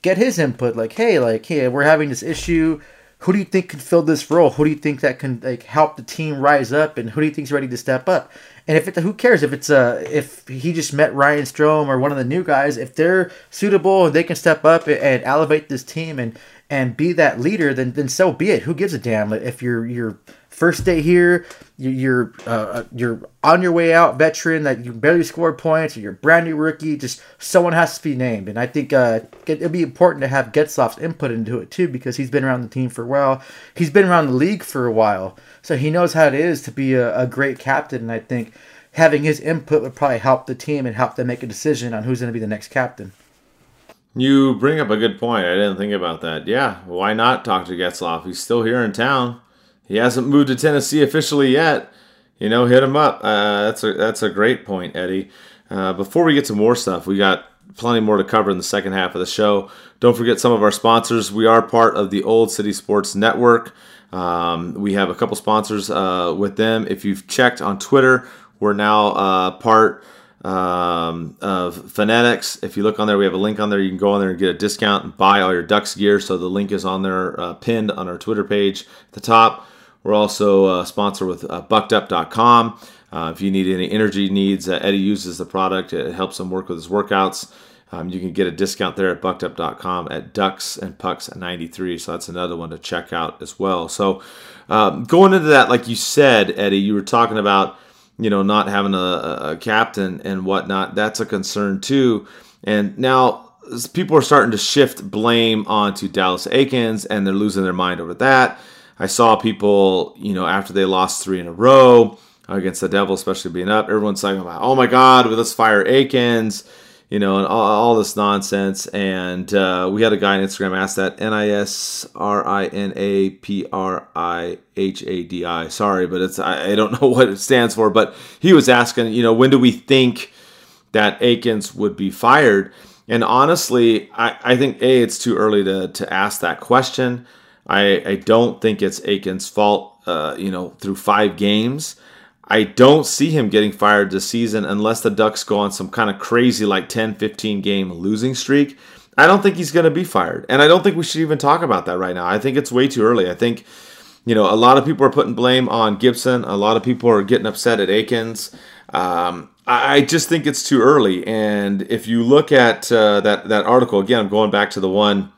Get his input, like, hey, like, hey, we're having this issue. Who do you think can fill this role? Who do you think that can like help the team rise up? And who do you think's ready to step up? And if it, who cares if it's a if he just met Ryan Strome or one of the new guys, if they're suitable and they can step up and elevate this team and and be that leader, then then so be it. Who gives a damn if you're you're first day here, you're uh, uh, you're on your way out, veteran that you barely scored points, or you're brand new rookie. Just someone has to be named, and I think uh, it'd be important to have Getzlaf's input into it too because he's been around the team for a while. He's been around the league for a while, so he knows how it is to be a, a great captain. And I think having his input would probably help the team and help them make a decision on who's going to be the next captain. You bring up a good point. I didn't think about that. Yeah, why not talk to Getzlaf? He's still here in town. He hasn't moved to Tennessee officially yet. You know, hit him up. Uh, that's a that's a great point, Eddie. Uh, before we get to more stuff, we got plenty more to cover in the second half of the show. Don't forget some of our sponsors. We are part of the Old City Sports Network. Um, we have a couple sponsors uh, with them. If you've checked on Twitter, we're now uh, part um, of Fanatics. If you look on there, we have a link on there. You can go on there and get a discount and buy all your Ducks gear. So the link is on there, uh, pinned on our Twitter page at the top. We're also a sponsor with uh, buckedup.com. Uh, if you need any energy needs, uh, Eddie uses the product. It helps him work with his workouts. Um, you can get a discount there at buckedup.com at ducks and pucks 93. So that's another one to check out as well. So um, going into that, like you said, Eddie, you were talking about you know not having a, a captain and whatnot. That's a concern too. And now people are starting to shift blame onto Dallas Eakins, and they're losing their mind over that. I saw people, you know, after they lost three in a row against the Devil, especially being up, everyone's talking about, oh my God, let's fire Eakins you know, and all, all this nonsense. And uh, we had a guy on Instagram ask that N I S R I N A P R I H A D I. Sorry, but it's I, I, don't know what it stands for. But he was asking, you know, when do we think that Eakins would be fired? And honestly, I, I think a it's too early to to ask that question. I I don't think it's Eakins' fault. Uh, you know, through five games. I don't see him getting fired this season unless the Ducks go on some kind of crazy, like 10, 15 game losing streak. I don't think he's going to be fired. And I don't think we should even talk about that right now. I think it's way too early. I think, you know, a lot of people are putting blame on Gibson. A lot of people are getting upset at Eakins. Um, I just think it's too early. And if you look at uh, that, that article, again, I'm going back to the one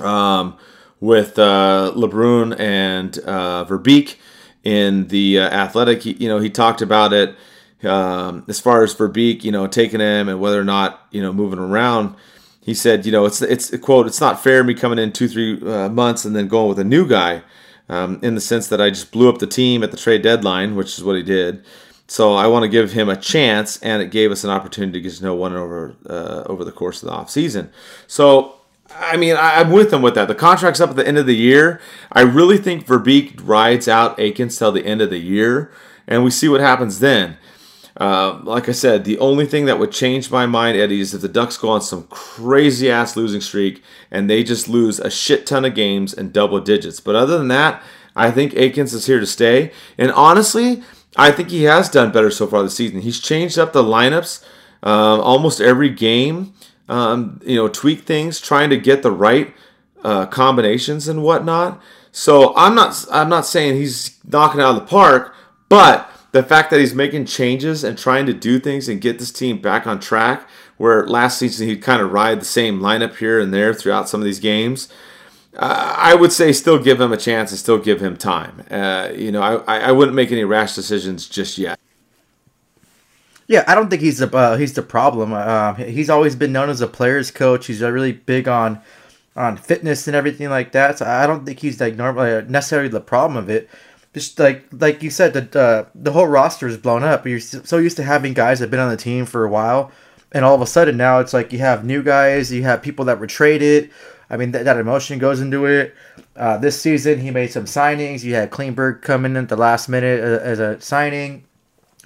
um, with uh, LeBrun and uh, Verbeek in the uh, Athletic. He, you know, he talked about it um, as far as Verbeek, you know, taking him and whether or not, you know, moving around he said, you know, it's it's quote, it's not fair me coming in two three uh, months and then going with a new guy, um, in the sense that I just blew up the team at the trade deadline, which is what he did. So I want to give him a chance, and it gave us an opportunity to get to know one over uh, over the course of the off season. So I mean, I, am with him with that. The contract's up at the end of the year. I really think Verbeek rides out Eakins till the end of the year, and we see what happens then. Uh, like I said, the only thing that would change my mind, Eddie, is if the Ducks go on some crazy ass losing streak and they just lose a shit ton of games in double digits. But other than that, I think Eakins is here to stay. And honestly, I think he has done better so far this season. He's changed up the lineups um, almost every game. Um, you know, tweak things, trying to get the right uh, combinations and whatnot. So I'm not I'm not saying he's knocking out of the park, but the fact that he's making changes and trying to do things and get this team back on track, where last season he'd kind of ride the same lineup here and there throughout some of these games. Uh, I would say still give him a chance and still give him time. Uh, you know, I, I wouldn't make any rash decisions just yet. Yeah, I don't think he's the uh, he's the problem. Uh, he's always been known as a player's coach. He's really big on on fitness and everything like that. So I don't think he's like normally necessarily the problem of it just like like you said, the uh, the whole roster is blown up. You're so used to having guys that have been on the team for a while, and all of a sudden now it's like you have new guys, you have people that were traded. I mean that, that emotion goes into it. Uh, this season he made some signings. You had Klingberg come in at the last minute uh, as a signing.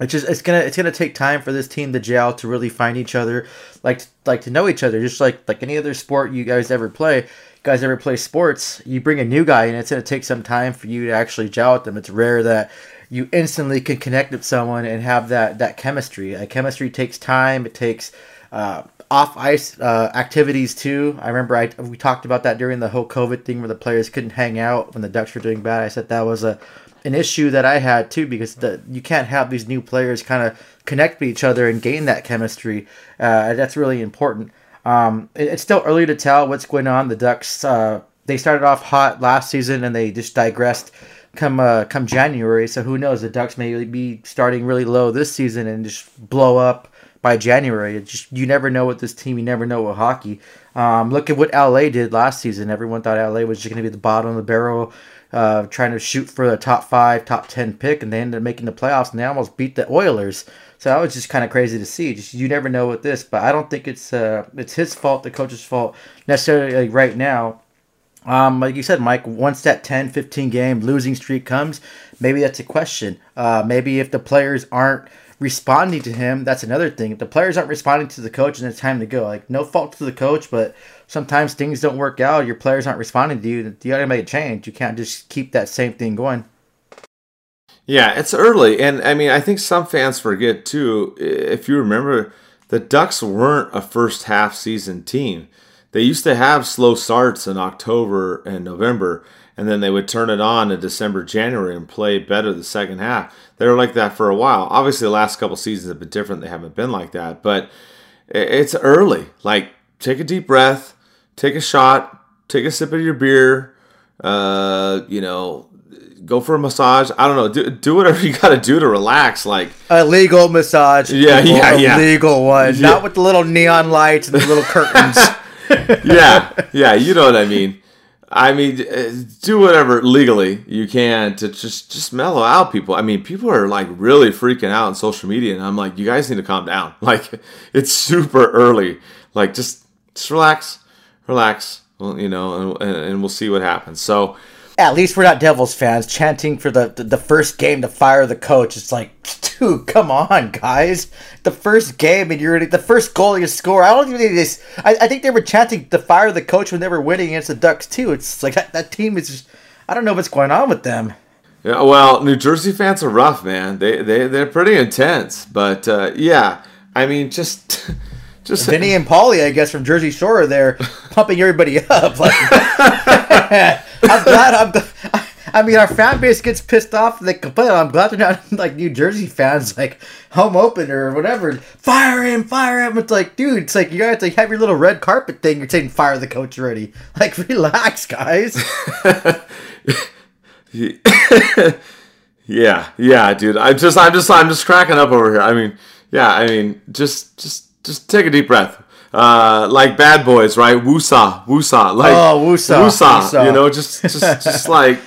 It's just it's gonna it's gonna take time for this team to gel to really find each other, like like to know each other, just like like any other sport you guys ever play guys ever play sports, you bring a new guy and it's to take some time for you to actually gel with them. It's rare that you instantly can connect with someone and have that, that chemistry. Uh, chemistry takes time. It takes uh, off ice uh, activities too. I remember I, we talked about that during the whole COVID thing where the players couldn't hang out when the Ducks were doing bad. I said that was a an issue that I had too because the, you can't have these new players kind of connect with each other and gain that chemistry. Uh, that's really important. Um, it, it's still early to tell what's going on. The Ducks uh, they started off hot last season and they just digressed come uh, come January. So who knows? The Ducks may be starting really low this season and just blow up by January. It just you never know with this team. You never know with hockey. Um, look at what LA did last season. Everyone thought LA was just going to be the bottom of the barrel, uh, trying to shoot for the top five, top ten pick, and they ended up making the playoffs and they almost beat the Oilers. So that was just kind of crazy to see. Just you never know with this, but I don't think it's uh, it's his fault, the coach's fault necessarily right now. Um, like you said, Mike, once that 10, 15 game losing streak comes, maybe that's a question. Uh, maybe if the players aren't responding to him, that's another thing. If the players aren't responding to the coach, and it's time to go. Like no fault to the coach, but sometimes things don't work out. Your players aren't responding to you. You got to make a change. You can't just keep that same thing going. Yeah, it's early, and I mean, I think some fans forget too. If you remember, the Ducks weren't a first half season team. They used to have slow starts in October and November, and then they would turn it on in December, January, and play better the second half. They were like that for a while. Obviously, the last couple seasons have been different. They haven't been like that, but it's early. Like, take a deep breath, take a shot, take a sip of your beer. Uh, you know, go for a massage. I don't know. Do, do whatever you got to do to relax. Like a legal massage. Yeah, yeah, a yeah. Legal one, yeah. not with the little neon lights and the little curtains. yeah, yeah. You know what I mean. I mean, uh, do whatever legally you can to just just mellow out people. I mean, people are like really freaking out on social media, and I'm like, you guys need to calm down. Like, it's super early. Like, just just relax, relax. Well, you know, and, and we'll see what happens. So at least we're not Devils fans chanting for the, the, the first game to fire the coach. It's like, dude, come on, guys. The first game and you're the first goal you score. I don't even think this. I, I think they were chanting to fire the coach when they were winning against the Ducks too. It's like that, that team is just. I don't know what's going on with them. Yeah, well, New Jersey fans are rough, man. They they they're pretty intense. But uh, yeah, I mean, just just Vinny and Paulie, I guess, from Jersey Shore, they're pumping everybody up. Like, I'm glad. I'm. I mean, our fan base gets pissed off. They complain. I'm glad they're not like New Jersey fans, like home opener or whatever. Fire him, fire him. It's like, dude, it's like you guys like have your little red carpet thing. You're saying fire the coach already. Like, relax, guys. yeah, yeah, dude. I'm just I'm just I'm just cracking up over here. I mean, yeah, I mean, just just just take a deep breath. Uh, like bad boys, right? Woosah, woosah, like Oh, woosah. woosah. You know, just just just like,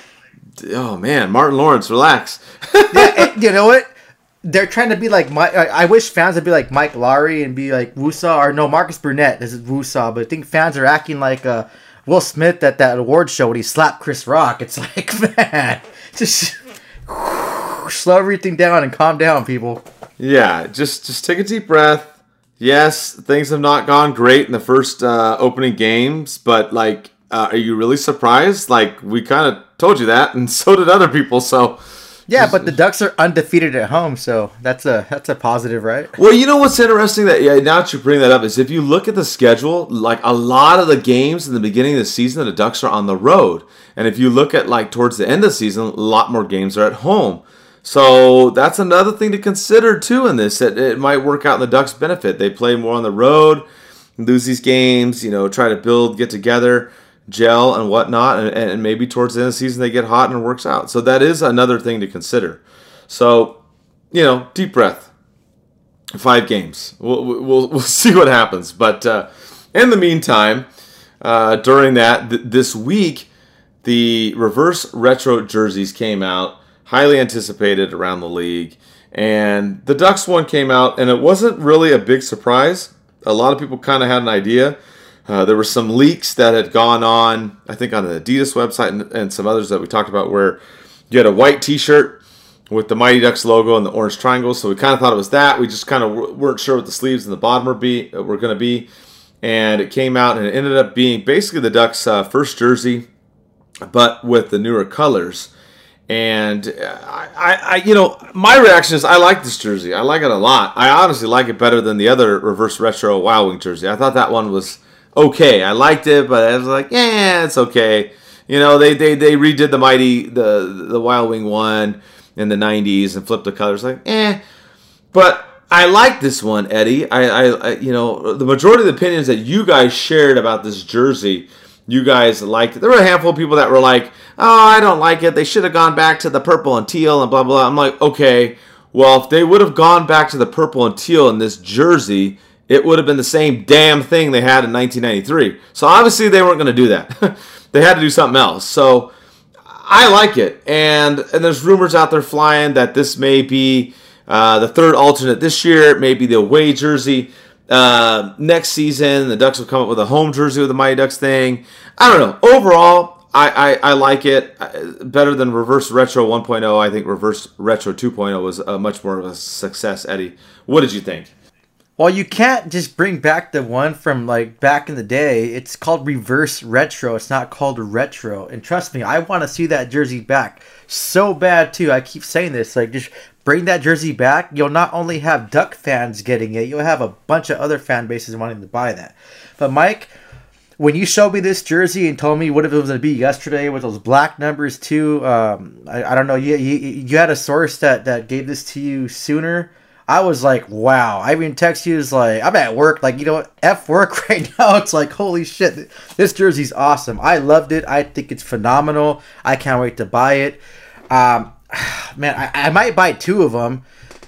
oh man, Martin Lawrence, relax. yeah, and you know what? They're trying to be like Mike. I wish fans would be like Mike Lowrey and be like Woosah or no Marcus Burnett. This is Woosah, but I think fans are acting like uh, Will Smith at that award show when he slapped Chris Rock. It's like man, just slow everything down and calm down, people. Yeah, just just take a deep breath. Yes, things have not gone great in the first uh, opening games, but like, uh, are you really surprised? Like, we kind of told you that, and so did other people. So, Yeah, but the Ducks are undefeated at home, so that's a that's a positive, right? well, you know what's interesting that yeah, now that you bring that up is if you look at the schedule, like a lot of the games in the beginning of the season, the Ducks are on the road, and if you look at like towards the end of the season, a lot more games are at home. So that's another thing to consider too in this. That it might work out in the Ducks' benefit. They play more on the road, lose these games, you know, try to build, get together, gel, and whatnot, and, and maybe towards the end of the season they get hot and it works out. So that is another thing to consider. So, you know, deep breath. Five games. We'll we'll, we'll see what happens. But uh, in the meantime, uh, during that th- this week, the reverse retro jerseys came out, highly anticipated around the league, and the Ducks one came out, and it wasn't really a big surprise. A lot of people kind of had an idea. Uh, there were some leaks that had gone on, I think, on the Adidas website and, and some others that we talked about, where you had a white T-shirt with the Mighty Ducks logo and the orange triangle. So we kind of thought it was that. We just kind of weren't sure what the sleeves and the bottom were be were going to be, and it came out and it ended up being basically the Ducks' uh, first jersey, but with the newer colors. And I, I, you know, my reaction is I like this jersey. I like it a lot. I honestly like it better than the other reverse retro Wild Wing jersey. I thought that one was okay. I liked it, but I was like, yeah, it's okay. You know, they they, they redid the mighty the the Wild Wing one in the '90s and flipped the colors. Like, eh. But I like this one, Eddie. I, I, I, you know, the majority of the opinions that you guys shared about this jersey, you guys liked it. There were a handful of people that were like, "Oh, I don't like it. They should have gone back to the purple and teal and blah blah." I'm like, okay, well, if they would have gone back to the purple and teal in this jersey, it would have been the same damn thing they had in 1993. So obviously they weren't going to do that. they had to do something else. So I like it, and and there's rumors out there flying that this may be uh, the third alternate this year. It may be the away jersey uh, next season. The Ducks will come up with a home jersey with the Mighty Ducks thing. I don't know. Overall, I, I, I like it better than Reverse Retro 1.0. I think Reverse Retro 2.0 was uh, much more of a success. Eddie, what did you think? Well, you can't just bring back the one from like back in the day. It's called reverse retro. It's not called retro. And trust me, I want to see that jersey back so bad too. I keep saying this. Like, just bring that jersey back. You'll not only have Duck fans getting it, you'll have a bunch of other fan bases wanting to buy that. But Mike, when you showed me this jersey and told me what if it was going to be yesterday with those black numbers too, um, I, I don't know. You, you you had a source that that gave this to you sooner. I was like, wow. I even text you was like, I'm at work. Like, you know what? F work right now. It's like, holy shit. This jersey's awesome. I loved it. I think it's phenomenal. I can't wait to buy it. Um, man, I, I might buy two of them.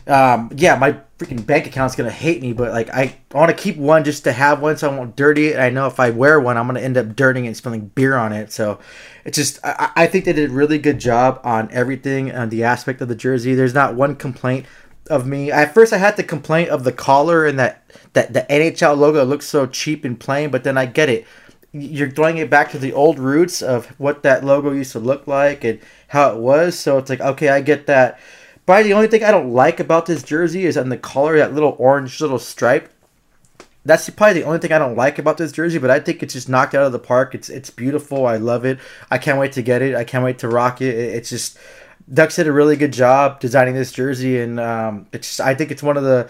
Um, yeah, my freaking bank account's gonna hate me, but like I, I want to keep one just to have one, so I won't dirty it. I know if I wear one, I'm gonna end up dirtying it and spilling beer on it. So it's just, I, I think they did a really good job on everything on the aspect of the jersey. There's not one complaint of me. At first, I had the complaint of the collar and that that the NHL logo looks so cheap and plain, but then I get it. You're throwing it back to the old roots of what that logo used to look like and how it was. So it's like, okay, I get that. But the only thing I don't like about this jersey is on the collar, that little orange little stripe. That's probably the only thing I don't like about this jersey, but I think it's just knocked out of the park. It's it's beautiful. I love it. I can't wait to get it. I can't wait to rock. It- It's just Ducks did a really good job designing this jersey, and um, it's I think it's one of the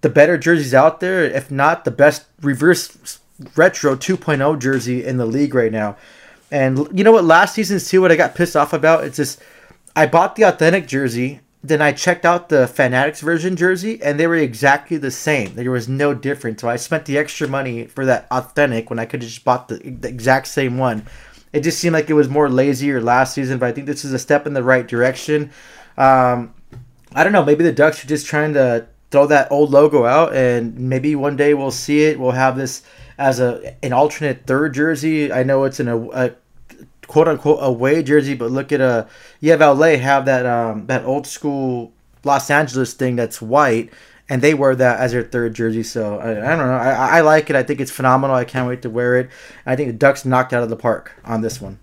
the better jerseys out there, if not the best reverse retro 2.0 jersey in the league right now. And you know what? Last season's too, what I got pissed off about, it's just I bought the authentic jersey, then I checked out the Fanatics version jersey, and they were exactly the same. There was no difference. So I spent the extra money for that authentic when I could have just bought the, the exact same one. It just seemed like it was more lazier last season, but I think this is a step in the right direction. Um, I don't know. Maybe the Ducks are just trying to throw that old logo out, and maybe one day we'll see it. We'll have this as a an alternate third jersey. I know it's in a, a quote unquote away jersey, but look at a uh, you have LA have that um, that old school Los Angeles thing that's white, and they wear that as their third jersey. So I, I don't know. I, I like it. I think it's phenomenal. I can't wait to wear it. I think the Ducks knocked out of the park on this one.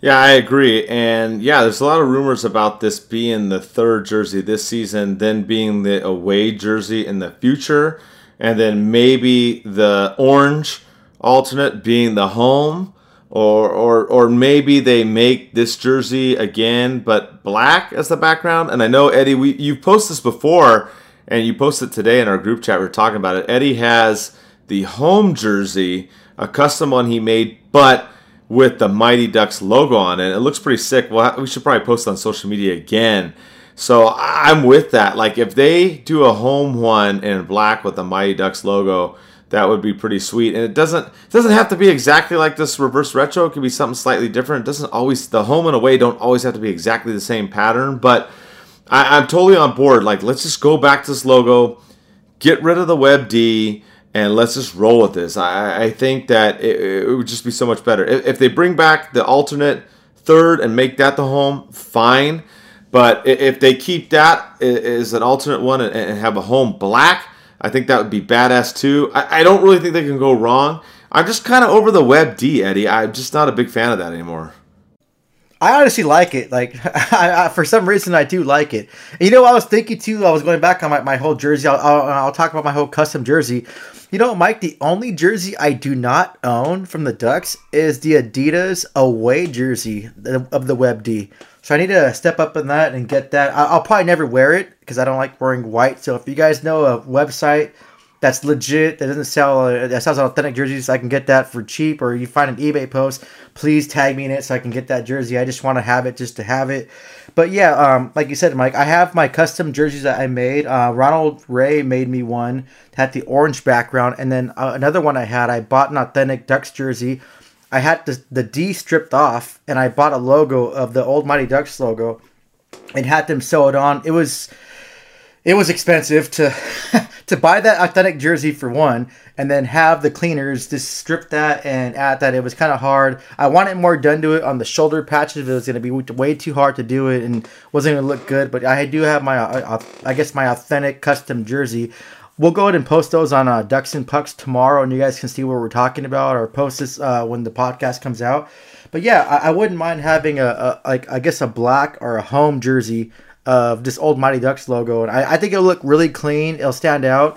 Yeah, I agree. And yeah, there's a lot of rumors about this being the third jersey this season, then being the away jersey in the future, and then maybe the orange alternate being the home. Or, or, or maybe they make this jersey again, but black as the background. And I know Eddie, we you've posted this before, and you posted today in our group chat. We are talking about it. Eddie has the home jersey, a custom one he made, but with the Mighty Ducks logo on it. It looks pretty sick. Well, we should probably post on social media again. So I'm with that. Like if they do a home one in black with the Mighty Ducks logo, that would be pretty sweet. And it doesn't it doesn't have to be exactly like this reverse retro. It could be something slightly different. It doesn't always the home and away don't always have to be exactly the same pattern. But I, I'm totally on board. Like let's just go back to this logo, get rid of the web D and let's just roll with this. I, I think that it, it, would just be so much better. If, if, they bring back the alternate third and make that the home, fine. But if they keep that as an alternate one and, have a home black, I think that would be badass too. I, I don't really think they can go wrong. I'm just kind of over the Web D, Eddie. I'm just not a big fan of that anymore. I honestly like it. Like, I, I, for some reason, I do like it. You know, I was thinking too. I was going back on my, my whole jersey. I'll, I'll, I'll talk about my whole custom jersey. You know, Mike, the only jersey I do not own from the Ducks is the Adidas away jersey of the Web D. So I need to step up in that and get that. I'll probably never wear it because I don't like wearing white. So if you guys know a website that's legit that doesn't sell that sells authentic jerseys i can get that for cheap or you find an ebay post please tag me in it so i can get that jersey. I just want to have it just to have it. But yeah um, like you said mike i have my custom jerseys that i made. Uh, ronald ray made me one that had the orange background and then uh, another one i had i bought an authentic ducks jersey. I had the, the d stripped off and i bought a logo of the old mighty ducks logo. And had them sew it on. It was it was expensive to to buy that authentic jersey for one, and then have the cleaners just strip that and add that. It was kind of hard. I wanted more done to it on the shoulder patches. It was going to be way too hard to do it and wasn't going to look good. But I do have my, uh, uh, I guess, my authentic custom jersey. We'll go ahead and post those on uh, Ducks and Pucks tomorrow, and you guys can see what we're talking about, or post this uh, when the podcast comes out. But yeah, I, I wouldn't mind having a, a like I guess a black or a home jersey of this old Mighty Ducks logo, and I, I think it'll look really clean. It'll stand out.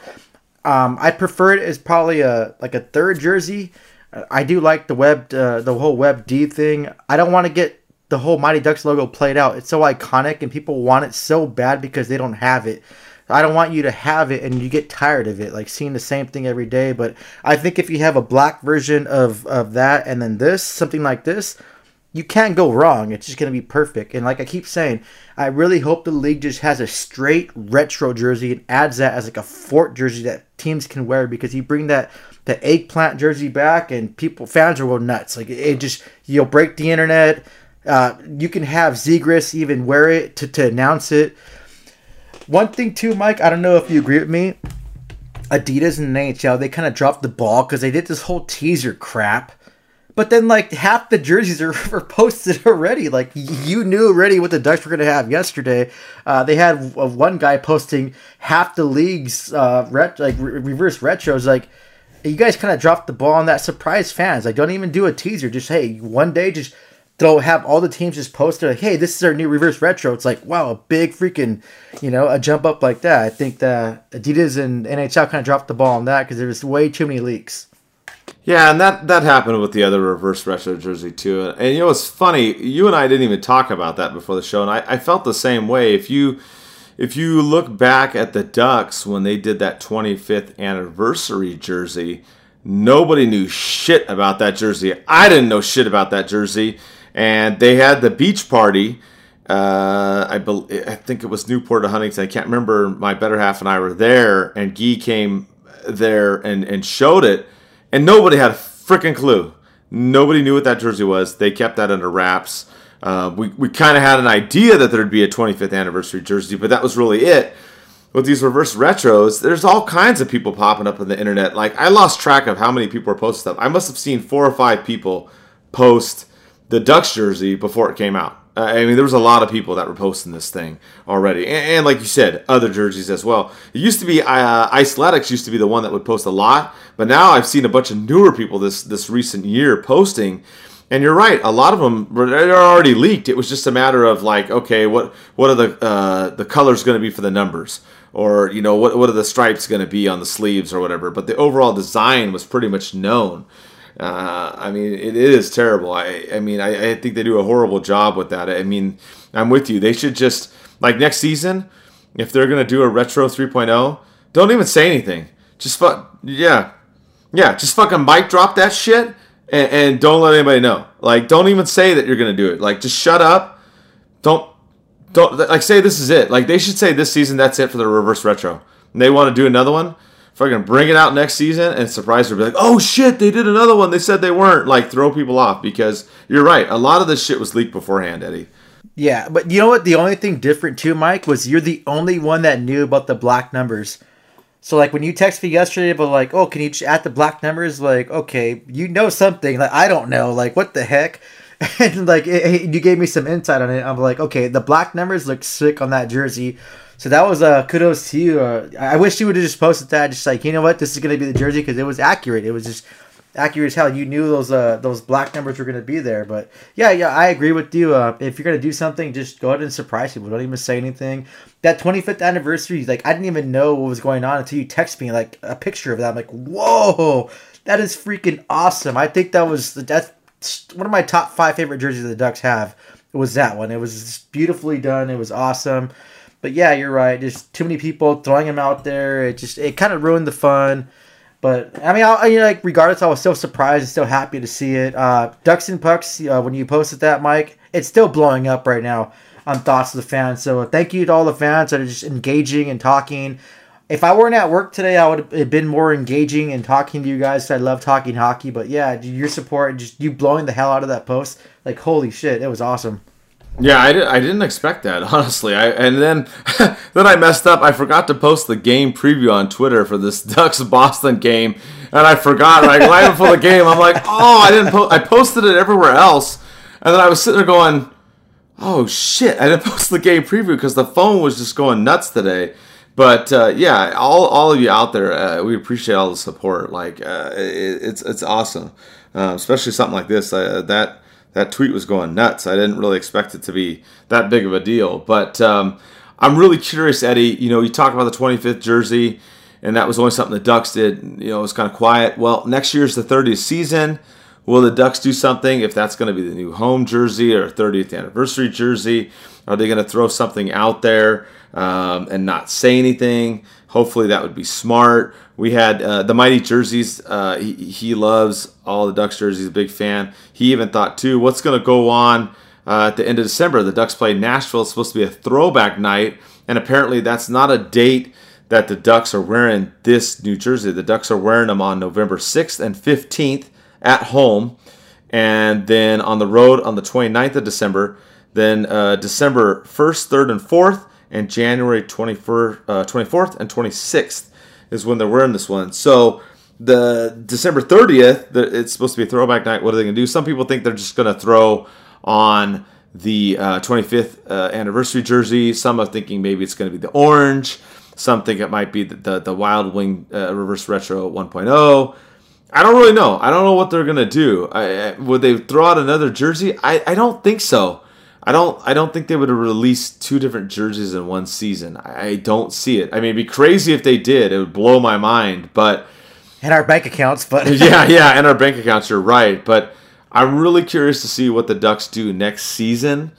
Um, I prefer it as probably a like a third jersey. I do like the web, uh, the whole web D thing. I don't want to get the whole Mighty Ducks logo played out. It's so iconic, and people want it so bad because they don't have it. I don't want you to have it and you get tired of it, like seeing the same thing every day. But I think if you have a black version of, of that and then this, something like this, you can't go wrong. It's just going to be perfect. And like I keep saying, I really hope the league just has a straight retro jersey and adds that as like a fort jersey that teams can wear because you bring that the eggplant jersey back and people fans will go nuts. Like it just you'll break the internet. Uh, you can have Zegras even wear it to, to announce it. One thing too, Mike, I don't know if you agree with me. Adidas and NHL, they kind of dropped the ball because they did this whole teaser crap but then, like half the jerseys are, are posted already. Like you knew already what the Ducks were going to have yesterday. Uh, they had uh, one guy posting half the league's uh, ret- like re- reverse retros. Like you guys kind of dropped the ball on that. Surprise fans. Like don't even do a teaser. Just hey, one day just throw have all the teams just posted like, hey, this is our new reverse retro. It's like wow, a big freaking, you know, a jump up like that. I think that Adidas and NHL kind of dropped the ball on that because there was way too many leaks. Yeah, and that that happened with the other reverse retro jersey too. And you know, it's funny. You and I didn't even talk about that before the show, and I, I felt the same way. If you if you look back at the Ducks when they did that 25th anniversary jersey, nobody knew shit about that jersey. I didn't know shit about that jersey, and they had the beach party. Uh, I be- I think it was Newport or Huntington. I can't remember. My better half and I were there, and Gee came there and and showed it and nobody had a freaking clue. Nobody knew what that jersey was. They kept that under wraps. Uh, we we kind of had an idea that there'd be a 25th anniversary jersey, but that was really it. With these reverse retros, there's all kinds of people popping up on the internet. Like I lost track of how many people were posting stuff. I must have seen four or five people post the Ducks jersey before it came out. I mean, there was a lot of people that were posting this thing already, and, and like you said, other jerseys as well. It used to be uh, Icethetics used to be the one that would post a lot, but now I've seen a bunch of newer people this this recent year posting. And you're right, a lot of them are already leaked. It was just a matter of like, okay, what what are the uh, the colors going to be for the numbers, or you know, what what are the stripes going to be on the sleeves or whatever. But the overall design was pretty much known. Uh, I mean, it is terrible. I, I mean, I, I, think they do a horrible job with that. I mean, I'm with you. They should just like next season, if they're gonna do a retro 3.0, don't even say anything. Just fuck, yeah, yeah. Just fucking mic drop that shit and, and don't let anybody know. Like, don't even say that you're gonna do it. Like, just shut up. Don't, don't like say this is it. Like, they should say this season that's it for the reverse retro. And they want to do another one fucking bring it out next season and surprise her. Be like, oh shit, they did another one. They said they weren't. Like, throw people off because you're right. A lot of this shit was leaked beforehand, Eddie. Yeah, but you know what? The only thing different too, Mike, was you're the only one that knew about the black numbers. So like when you text me yesterday about like, oh, can you add the black numbers? Like, okay, you know something. Like I don't know. Like what the heck? And like it, you gave me some insight on it. I'm like, okay, the black numbers look sick on that jersey. So that was uh, kudos to you. Uh, I wish you would have just posted that, just like you know what, this is gonna be the jersey because it was accurate. It was just accurate as hell. You knew those uh, those black numbers were gonna be there. But yeah, yeah, I agree with you. Uh, if you're gonna do something, just go ahead and surprise people. Don't even say anything. That 25th anniversary, like I didn't even know what was going on until you text me like a picture of that. I'm like, whoa, that is freaking awesome. I think that was the that's one of my top five favorite jerseys the Ducks have. It was that one. It was beautifully done. It was awesome. But yeah, you're right. There's too many people throwing him out there. It just it kind of ruined the fun. But I mean, I, you know, like regardless, I was still surprised and still happy to see it. Uh, Ducks and Pucks, uh, when you posted that, Mike, it's still blowing up right now on thoughts of the fans. So uh, thank you to all the fans that are just engaging and talking. If I weren't at work today, I would have been more engaging and talking to you guys. I love talking hockey. But yeah, your support, just you blowing the hell out of that post, like holy shit, it was awesome. Yeah, I, did, I didn't expect that honestly. I and then then I messed up. I forgot to post the game preview on Twitter for this Ducks Boston game, and I forgot right right before the game. I'm like, oh, I didn't. Po-. I posted it everywhere else, and then I was sitting there going, oh shit, I didn't post the game preview because the phone was just going nuts today. But uh, yeah, all, all of you out there, uh, we appreciate all the support. Like uh, it, it's it's awesome, uh, especially something like this. Uh, that that tweet was going nuts. I didn't really expect it to be that big of a deal. But um, I'm really curious, Eddie. You know, you talk about the 25th jersey, and that was only something the Ducks did. You know, it was kind of quiet. Well, next year's the 30th season. Will the Ducks do something if that's going to be the new home jersey or 30th anniversary jersey? Are they going to throw something out there um, and not say anything? Hopefully, that would be smart. We had uh, the Mighty jerseys. Uh, he, he, loves all the Ducks jerseys, a big fan. He even thought, too, what's going to go on uh, at the end of December? The Ducks play Nashville. It's supposed to be a throwback night, and apparently that's not a date that the Ducks are wearing this New Jersey. The Ducks are wearing them on November 6th and 15th at home, and then on the road on the 29th of December. Then uh, December 1st, 3rd, and 4th, and January 24th, uh, 24th and 26th is when they're wearing this one. So the December 30th, it's supposed to be a throwback night. What are they going to do? Some people think they're just going to throw on the uh, 25th uh, anniversary jersey. Some are thinking maybe it's going to be the orange. Some think it might be the, the, the Wild Wing uh, Reverse Retro 1.0. I don't really know. I don't know what they're going to do. I, I, would they throw out another jersey? I, I don't think so. I don't I don't think they would have released two different jerseys in one season. I don't see it. I mean, it'd be crazy if they did. It would blow my mind. But and our bank accounts. But yeah, yeah, and our bank accounts. You're right, but I'm really curious to see what the Ducks do next season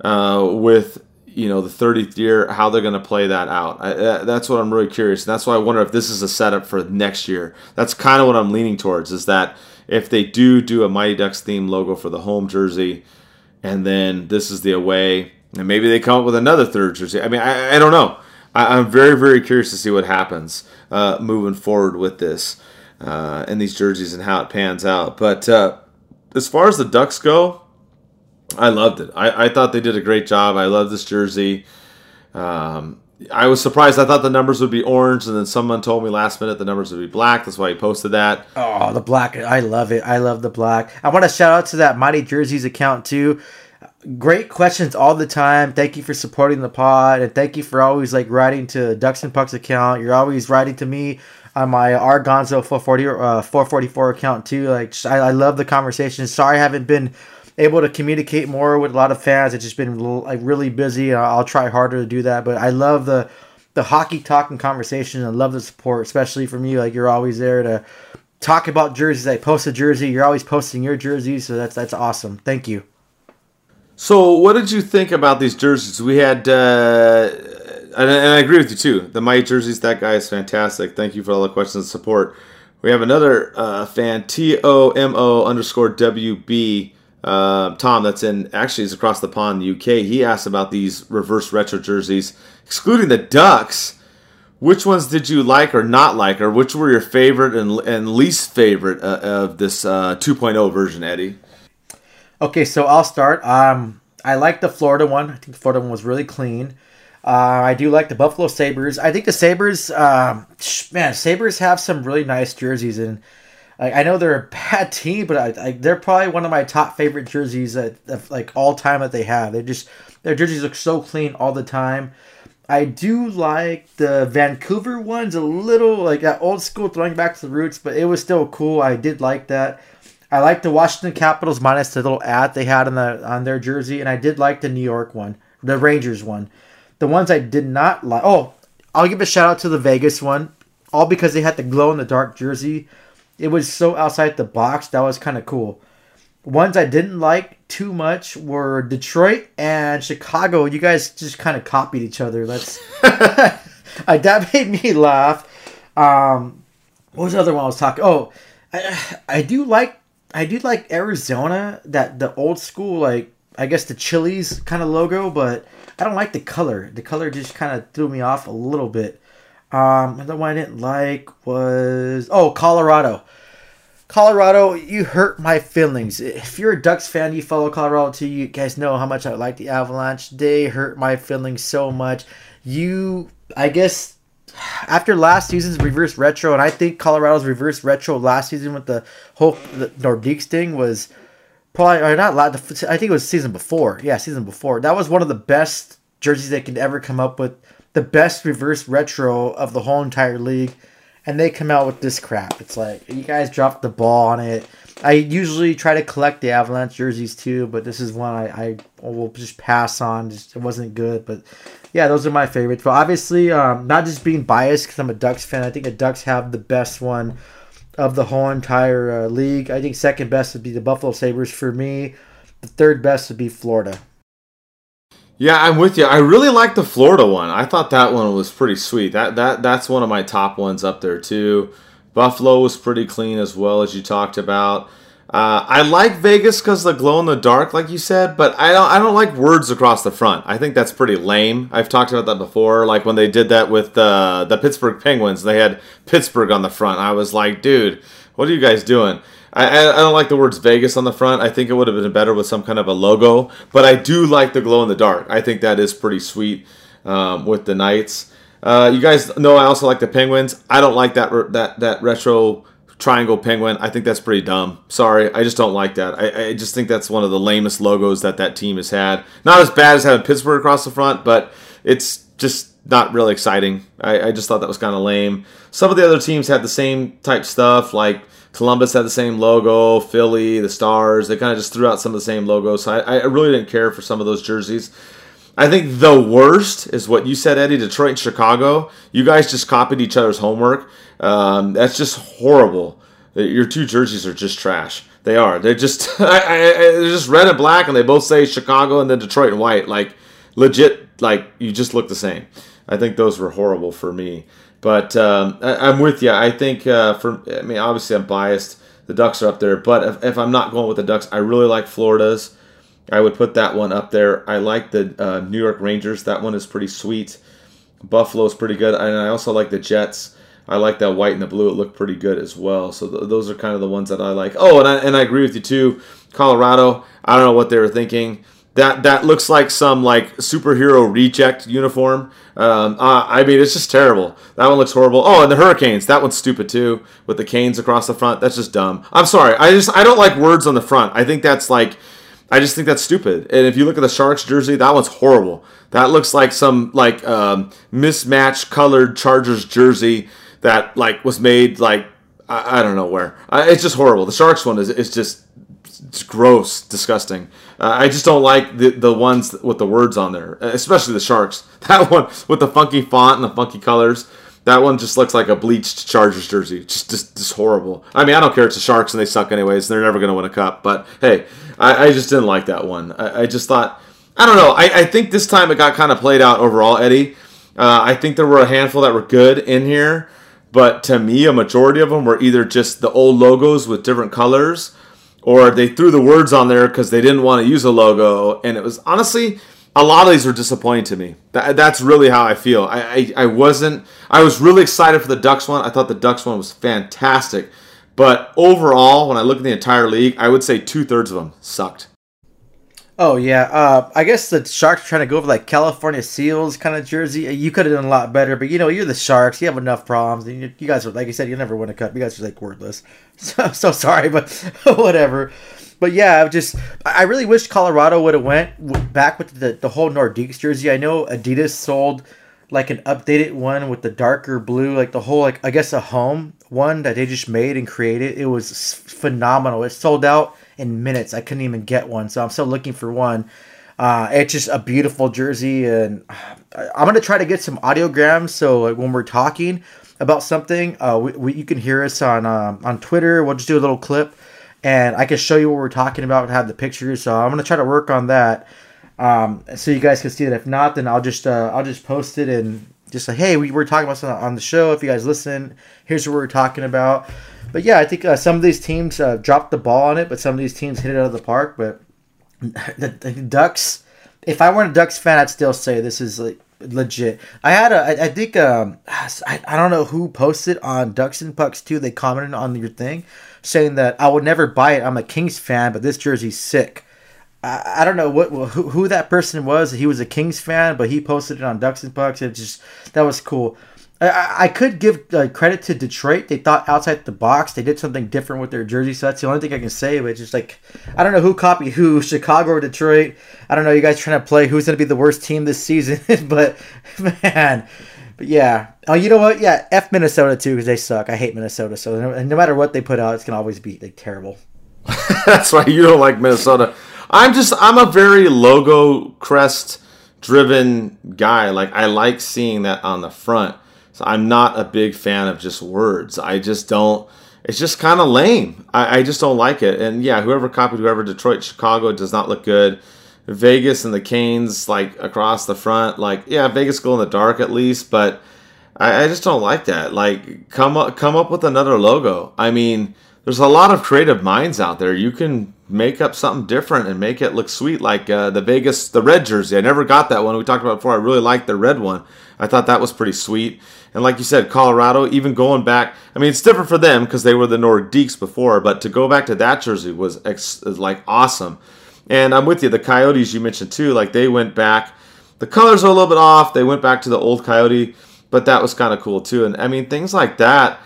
uh, with you know the 30th year, how they're going to play that out. I, that's what I'm really curious. And that's why I wonder if this is a setup for next year. That's kind of what I'm leaning towards. Is that if they do do a Mighty Ducks theme logo for the home jersey, and then this is the away, and maybe they come up with another third jersey. I mean, I, I don't know. I, am very, very curious to see what happens uh, moving forward with this uh, and these jerseys and how it pans out. But uh, as far as the Ducks go, I loved it. I, I thought they did a great job. I love this jersey. Um, I was surprised. I thought the numbers would be orange, and then someone told me last minute the numbers would be black. That's why he posted that. Oh, the black! I love it. I love the black. I want to shout out to that Mighty Jerseys account too. Great questions all the time. Thank you for supporting the pod, and thank you for always like writing to Ducks and Pucks account. You're always writing to me on my Argonzo 440 uh, 444 account too. Like I, I love the conversation. Sorry I haven't been able to communicate more with a lot of fans. It's just been like really busy. I'll try harder to do that, but I love the the hockey talking conversation. I love the support, especially from you. Like you're always there to talk about jerseys. I post a jersey. You're always posting your jerseys, so that's that's awesome. Thank you. So, what did you think about these jerseys? We had, uh, and, I agree with you too. The Mighty jerseys, that guy is fantastic. Thank you for all the questions and support. We have another uh, fan, T O M O underscore W B uh, Tom, that's in actually is across the pond, the UK. He asked about these reverse retro jerseys, excluding the Ducks. Which ones did you like or not like, or which were your favorite and, and least favorite uh, of this uh, 2.0 version, Eddie? Okay, so I'll start. Um, I like the Florida one. I think the Florida one was really clean. Uh, I do like the Buffalo Sabres. I think the Sabres, um, man, Sabres have some really nice jerseys, and like I know they're a bad team, but I, I, they're probably one of my top favorite jerseys that, that like all time that they have. They just their jerseys look so clean all the time. I do like the Vancouver ones a little like that old school throwing back to the roots, but it was still cool. I did like that. I like the Washington Capitals minus the little ad they had on the on their jersey, and I did like the New York one, the Rangers one. The ones I did not like. Oh, I'll give a shout out to the Vegas one, all because they had the glow in the dark jersey it was so outside the box that was kind of cool. Ones I didn't like too much were Detroit and Chicago. You guys just kind of copied each other. That's I, that made me laugh. Um, what was the other one I was talking? Oh, I, I do like I do like Arizona that the old school like I guess the Chili's kind of logo, but I don't like the color. The color just kind of threw me off a little bit. Um, another one I didn't like was oh Colorado. Colorado, you hurt my feelings. If you're a Ducks fan, you follow Colorado too. You guys know how much I like the Avalanche. They hurt my feelings so much. You, I guess, after last season's reverse retro, and I think Colorado's reverse retro last season with the whole the Nordiques thing was probably or not. I think it was season before. Yeah, season before. That was one of the best jerseys they could ever come up with the best reverse retro of the whole entire league, and they come out with this crap. It's like you guys dropped the ball on it. I usually try to collect the Avalanche jerseys too, but this is one I, I will just pass on. Just, it wasn't good, but yeah, those are my favorites. But obviously, um, not just being biased because I'm a Ducks fan. I think the Ducks have the best one of the whole entire uh, league. I think second best would be the Buffalo Sabres for me. The third best would be Florida. Yeah, I'm with you. I really like the Florida one. I thought that one was pretty sweet. That that that's one of my top ones up there too. Buffalo was pretty clean as well as you talked about. Uh, I like Vegas because the glow in the dark, like you said, but I don't. I don't like words across the front. I think that's pretty lame. I've talked about that before. Like when they did that with the the Pittsburgh Penguins, they had Pittsburgh on the front. I was like, dude, what are you guys doing? I, I don't like the words Vegas on the front. I think it would have been better with some kind of a logo. But I do like the glow in the dark. I think that is pretty sweet um, with the Knights. Uh, you guys know I also like the Penguins. I don't like that that that retro triangle penguin. I think that's pretty dumb. Sorry, I just don't like that. I, I just think that's one of the lamest logos that that team has had. Not as bad as having Pittsburgh across the front, but it's just not really exciting. I, I just thought that was kind of lame. Some of the other teams had the same type stuff, like Columbus had the same logo, Philly, the Stars. They kind of just threw out some of the same logos. So I, I really didn't care for some of those jerseys. I think the worst is what you said, Eddie. Detroit and Chicago. You guys just copied each other's homework. Um, that's just horrible. Your two jerseys are just trash. They are. They're just. I, I, they're just red and black, and they both say Chicago and then Detroit and white. Like legit. Like you just look the same. I think those were horrible for me. But um, I, am with you. I think uh, for. I mean, obviously, I'm biased. The Ducks are up there, but if, if I'm not going with the Ducks, I really like Florida's. I would put that one up there. I like the uh, New York Rangers. That one is pretty sweet. Buffalo's pretty good, and I also like the Jets. I like that white and the blue. It looked pretty good as well. So th- those are kind of the ones that I like. Oh, and I, and I agree with you too. Colorado. I don't know what they were thinking. That that looks like some like superhero reject uniform. Um, uh, I mean, it's just terrible. That one looks horrible. Oh, and the Hurricanes. That one's stupid too, with the canes across the front. That's just dumb. I'm sorry. I just I don't like words on the front. I think that's like I just think that's stupid. And if you look at the Sharks jersey, that one's horrible. That looks like some like um, mismatched colored Chargers jersey that like was made like I, I don't know where. I, it's just horrible. The Sharks one is is just it's gross, disgusting. Uh, I just don't like the the ones with the words on there, especially the Sharks. That one with the funky font and the funky colors. That one just looks like a bleached Chargers jersey. Just, just, just horrible. I mean, I don't care. It's the Sharks and they suck anyways. They're never going to win a cup. But hey, I, I just didn't like that one. I, I, just thought, I don't know. I, I think this time it got kind of played out overall, Eddie. Uh, I think there were a handful that were good in here, but to me, a majority of them were either just the old logos with different colors, or they threw the words on there because they didn't want to use a logo. And it was honestly, a lot of these were disappointing to me. That, that's really how I feel. I, I, I wasn't. I was really excited for the Ducks one. I thought the Ducks one was fantastic. But overall, when I look at the entire league, I would say two thirds of them sucked. Oh yeah, uh, I guess the Sharks trying to go for like California Seals kind of jersey. You could have done a lot better, but you know you're the Sharks. You have enough problems. You, you guys are like you said, you never win a cup. You guys are like wordless. So so sorry, but whatever. But yeah, I just I really wish Colorado would have went back with the the whole Nordiques jersey. I know Adidas sold like an updated one with the darker blue, like the whole like I guess a home one that they just made and created. It was phenomenal. It sold out in minutes. I couldn't even get one, so I'm still looking for one. Uh, it's just a beautiful jersey, and I'm gonna try to get some audiograms. So when we're talking about something, uh, we, we, you can hear us on um, on Twitter. We'll just do a little clip, and I can show you what we're talking about. Have the pictures. So I'm gonna try to work on that um, so you guys can see it. If not, then I'll just uh, I'll just post it and just say, hey, we were talking about something on the show. If you guys listen, here's what we're talking about. But yeah, I think uh, some of these teams uh, dropped the ball on it, but some of these teams hit it out of the park. But the, the Ducks, if I weren't a Ducks fan, I'd still say this is like legit. I had a, I, I think, um, I, I don't know who posted on Ducks and Pucks too. They commented on your thing saying that I would never buy it. I'm a Kings fan, but this jersey's sick. I, I don't know what who, who that person was. He was a Kings fan, but he posted it on Ducks and Pucks. It just that was cool. I, could give uh, credit to Detroit. They thought outside the box. They did something different with their jersey. So that's the only thing I can say. But just like I don't know who copied who, Chicago or Detroit. I don't know. You guys trying to play who's going to be the worst team this season? but man, but yeah. Oh, you know what? Yeah, f Minnesota too because they suck. I hate Minnesota. So no, no matter what they put out, it's gonna always be like terrible. that's why you don't like Minnesota. I'm just I'm a very logo crest driven guy. Like I like seeing that on the front. So I'm not a big fan of just words. I just don't. It's just kind of lame. I, I just don't like it. And yeah, whoever copied whoever Detroit, Chicago it does not look good. Vegas and the Canes like across the front. Like yeah, Vegas glow in the dark at least, but I, I just don't like that. Like come up come up with another logo. I mean, there's a lot of creative minds out there. You can make up something different and make it look sweet, like uh, the Vegas, the red jersey. I never got that one. We talked about before. I really liked the red one. I thought that was pretty sweet. And like you said, Colorado, even going back, I mean, it's different for them because they were the Nordiques before, but to go back to that jersey was ex- like awesome. And I'm with you. The Coyotes you mentioned too, like they went back. The colors are a little bit off. They went back to the old Coyote, but that was kind of cool too. And I mean, things like that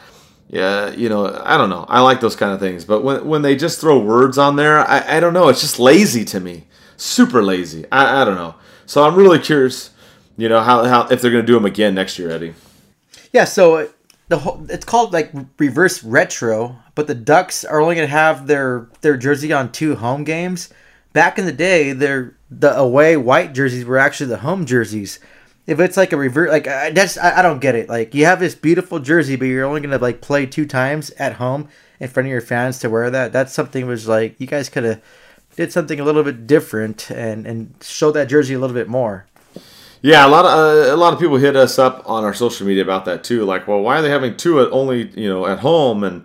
yeah, you know, I don't know. I like those kind of things, but when when they just throw words on there, I, I don't know. It's just lazy to me, super lazy. I, I don't know. So I'm really curious, you know, how, how if they're gonna do them again next year, Eddie. Yeah. So the whole it's called like reverse retro, but the Ducks are only gonna have their their jersey on two home games back in the day, they're the away white jerseys were actually the home jerseys. If it's like a reverse, like I, that's I, I don't get it. Like you have this beautiful jersey, but you're only gonna like play two times at home in front of your fans to wear that. That's something was like you guys could have did something a little bit different and and show that jersey a little bit more. Yeah, a lot of uh, a lot of people hit us up on our social media about that too. Like, well, why are they having two at only you know at home and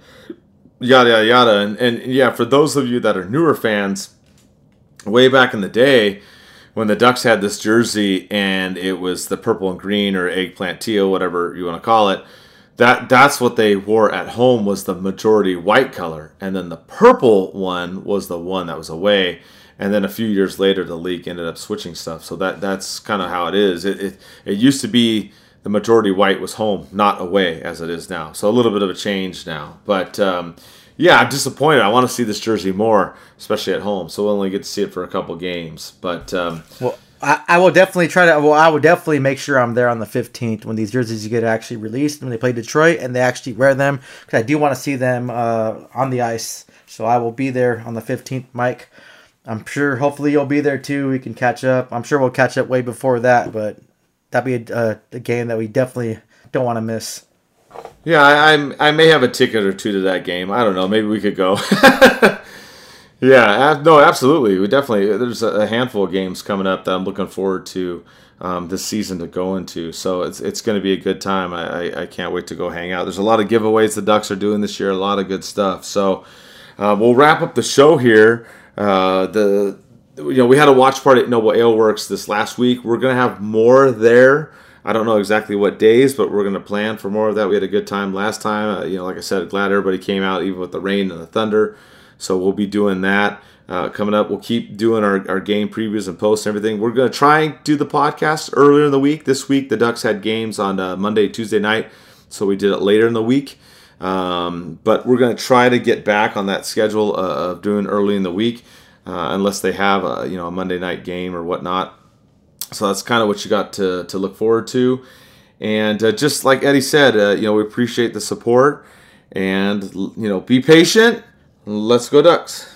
yada yada yada. And and yeah, for those of you that are newer fans, way back in the day when the Ducks had this jersey and it was the purple and green or eggplant teal, whatever you want to call it. That that's what they wore at home was the majority white color, and then the purple one was the one that was away. And then a few years later, the league ended up switching stuff. So that that's kind of how it is. It, it it used to be the majority white was home, not away as it is now. So a little bit of a change now, but. Um, yeah, I'm disappointed. I want to see this jersey more, especially at home. So we'll only get to see it for a couple games. But um, well, I, I, will definitely try to. Well, I will definitely make sure I'm there on the 15th when these jerseys get actually released when they play Detroit and they actually wear them because I do want to see them uh, on the ice. So I will be there on the 15th, Mike. I'm sure. Hopefully you'll be there too. We can catch up. I'm sure we'll catch up way before that, but that'd be a, a, a game that we definitely don't want to miss. Yeah, I, I'm, I may have a ticket or two to that game. I don't know. Maybe we could go. yeah, no, absolutely. We definitely. There's a handful of games coming up that I'm looking forward to um, this season to go into. So it's it's going to be a good time. I, I, I can't wait to go hang out. There's a lot of giveaways the Ducks are doing this year. A lot of good stuff. So uh, we'll wrap up the show here. Uh, the you know we had a watch party at Noble Ale Works this last week. We're gonna have more there. I don't know exactly what days, but we're to plan for more of that. We had a good time last time. Uh, you know, like I said, glad everybody came out, even with the rain and the thunder. So we'll be doing that uh, coming up. We'll keep doing our, our game previews and posts and everything. We're going to try and do the podcast earlier in the week. This week, the Ducks had games on uh, Monday, Tuesday night, so we did it later in the week. Um, but we're going to try to get back on that schedule uh, of doing early in the week, uh, unless they have a you know a Monday night game or whatnot. So that's kind of what you got to, to look forward to. And uh, just like Eddie said, uh, you know, we appreciate the support and, you know, be patient. Let's go, Ducks.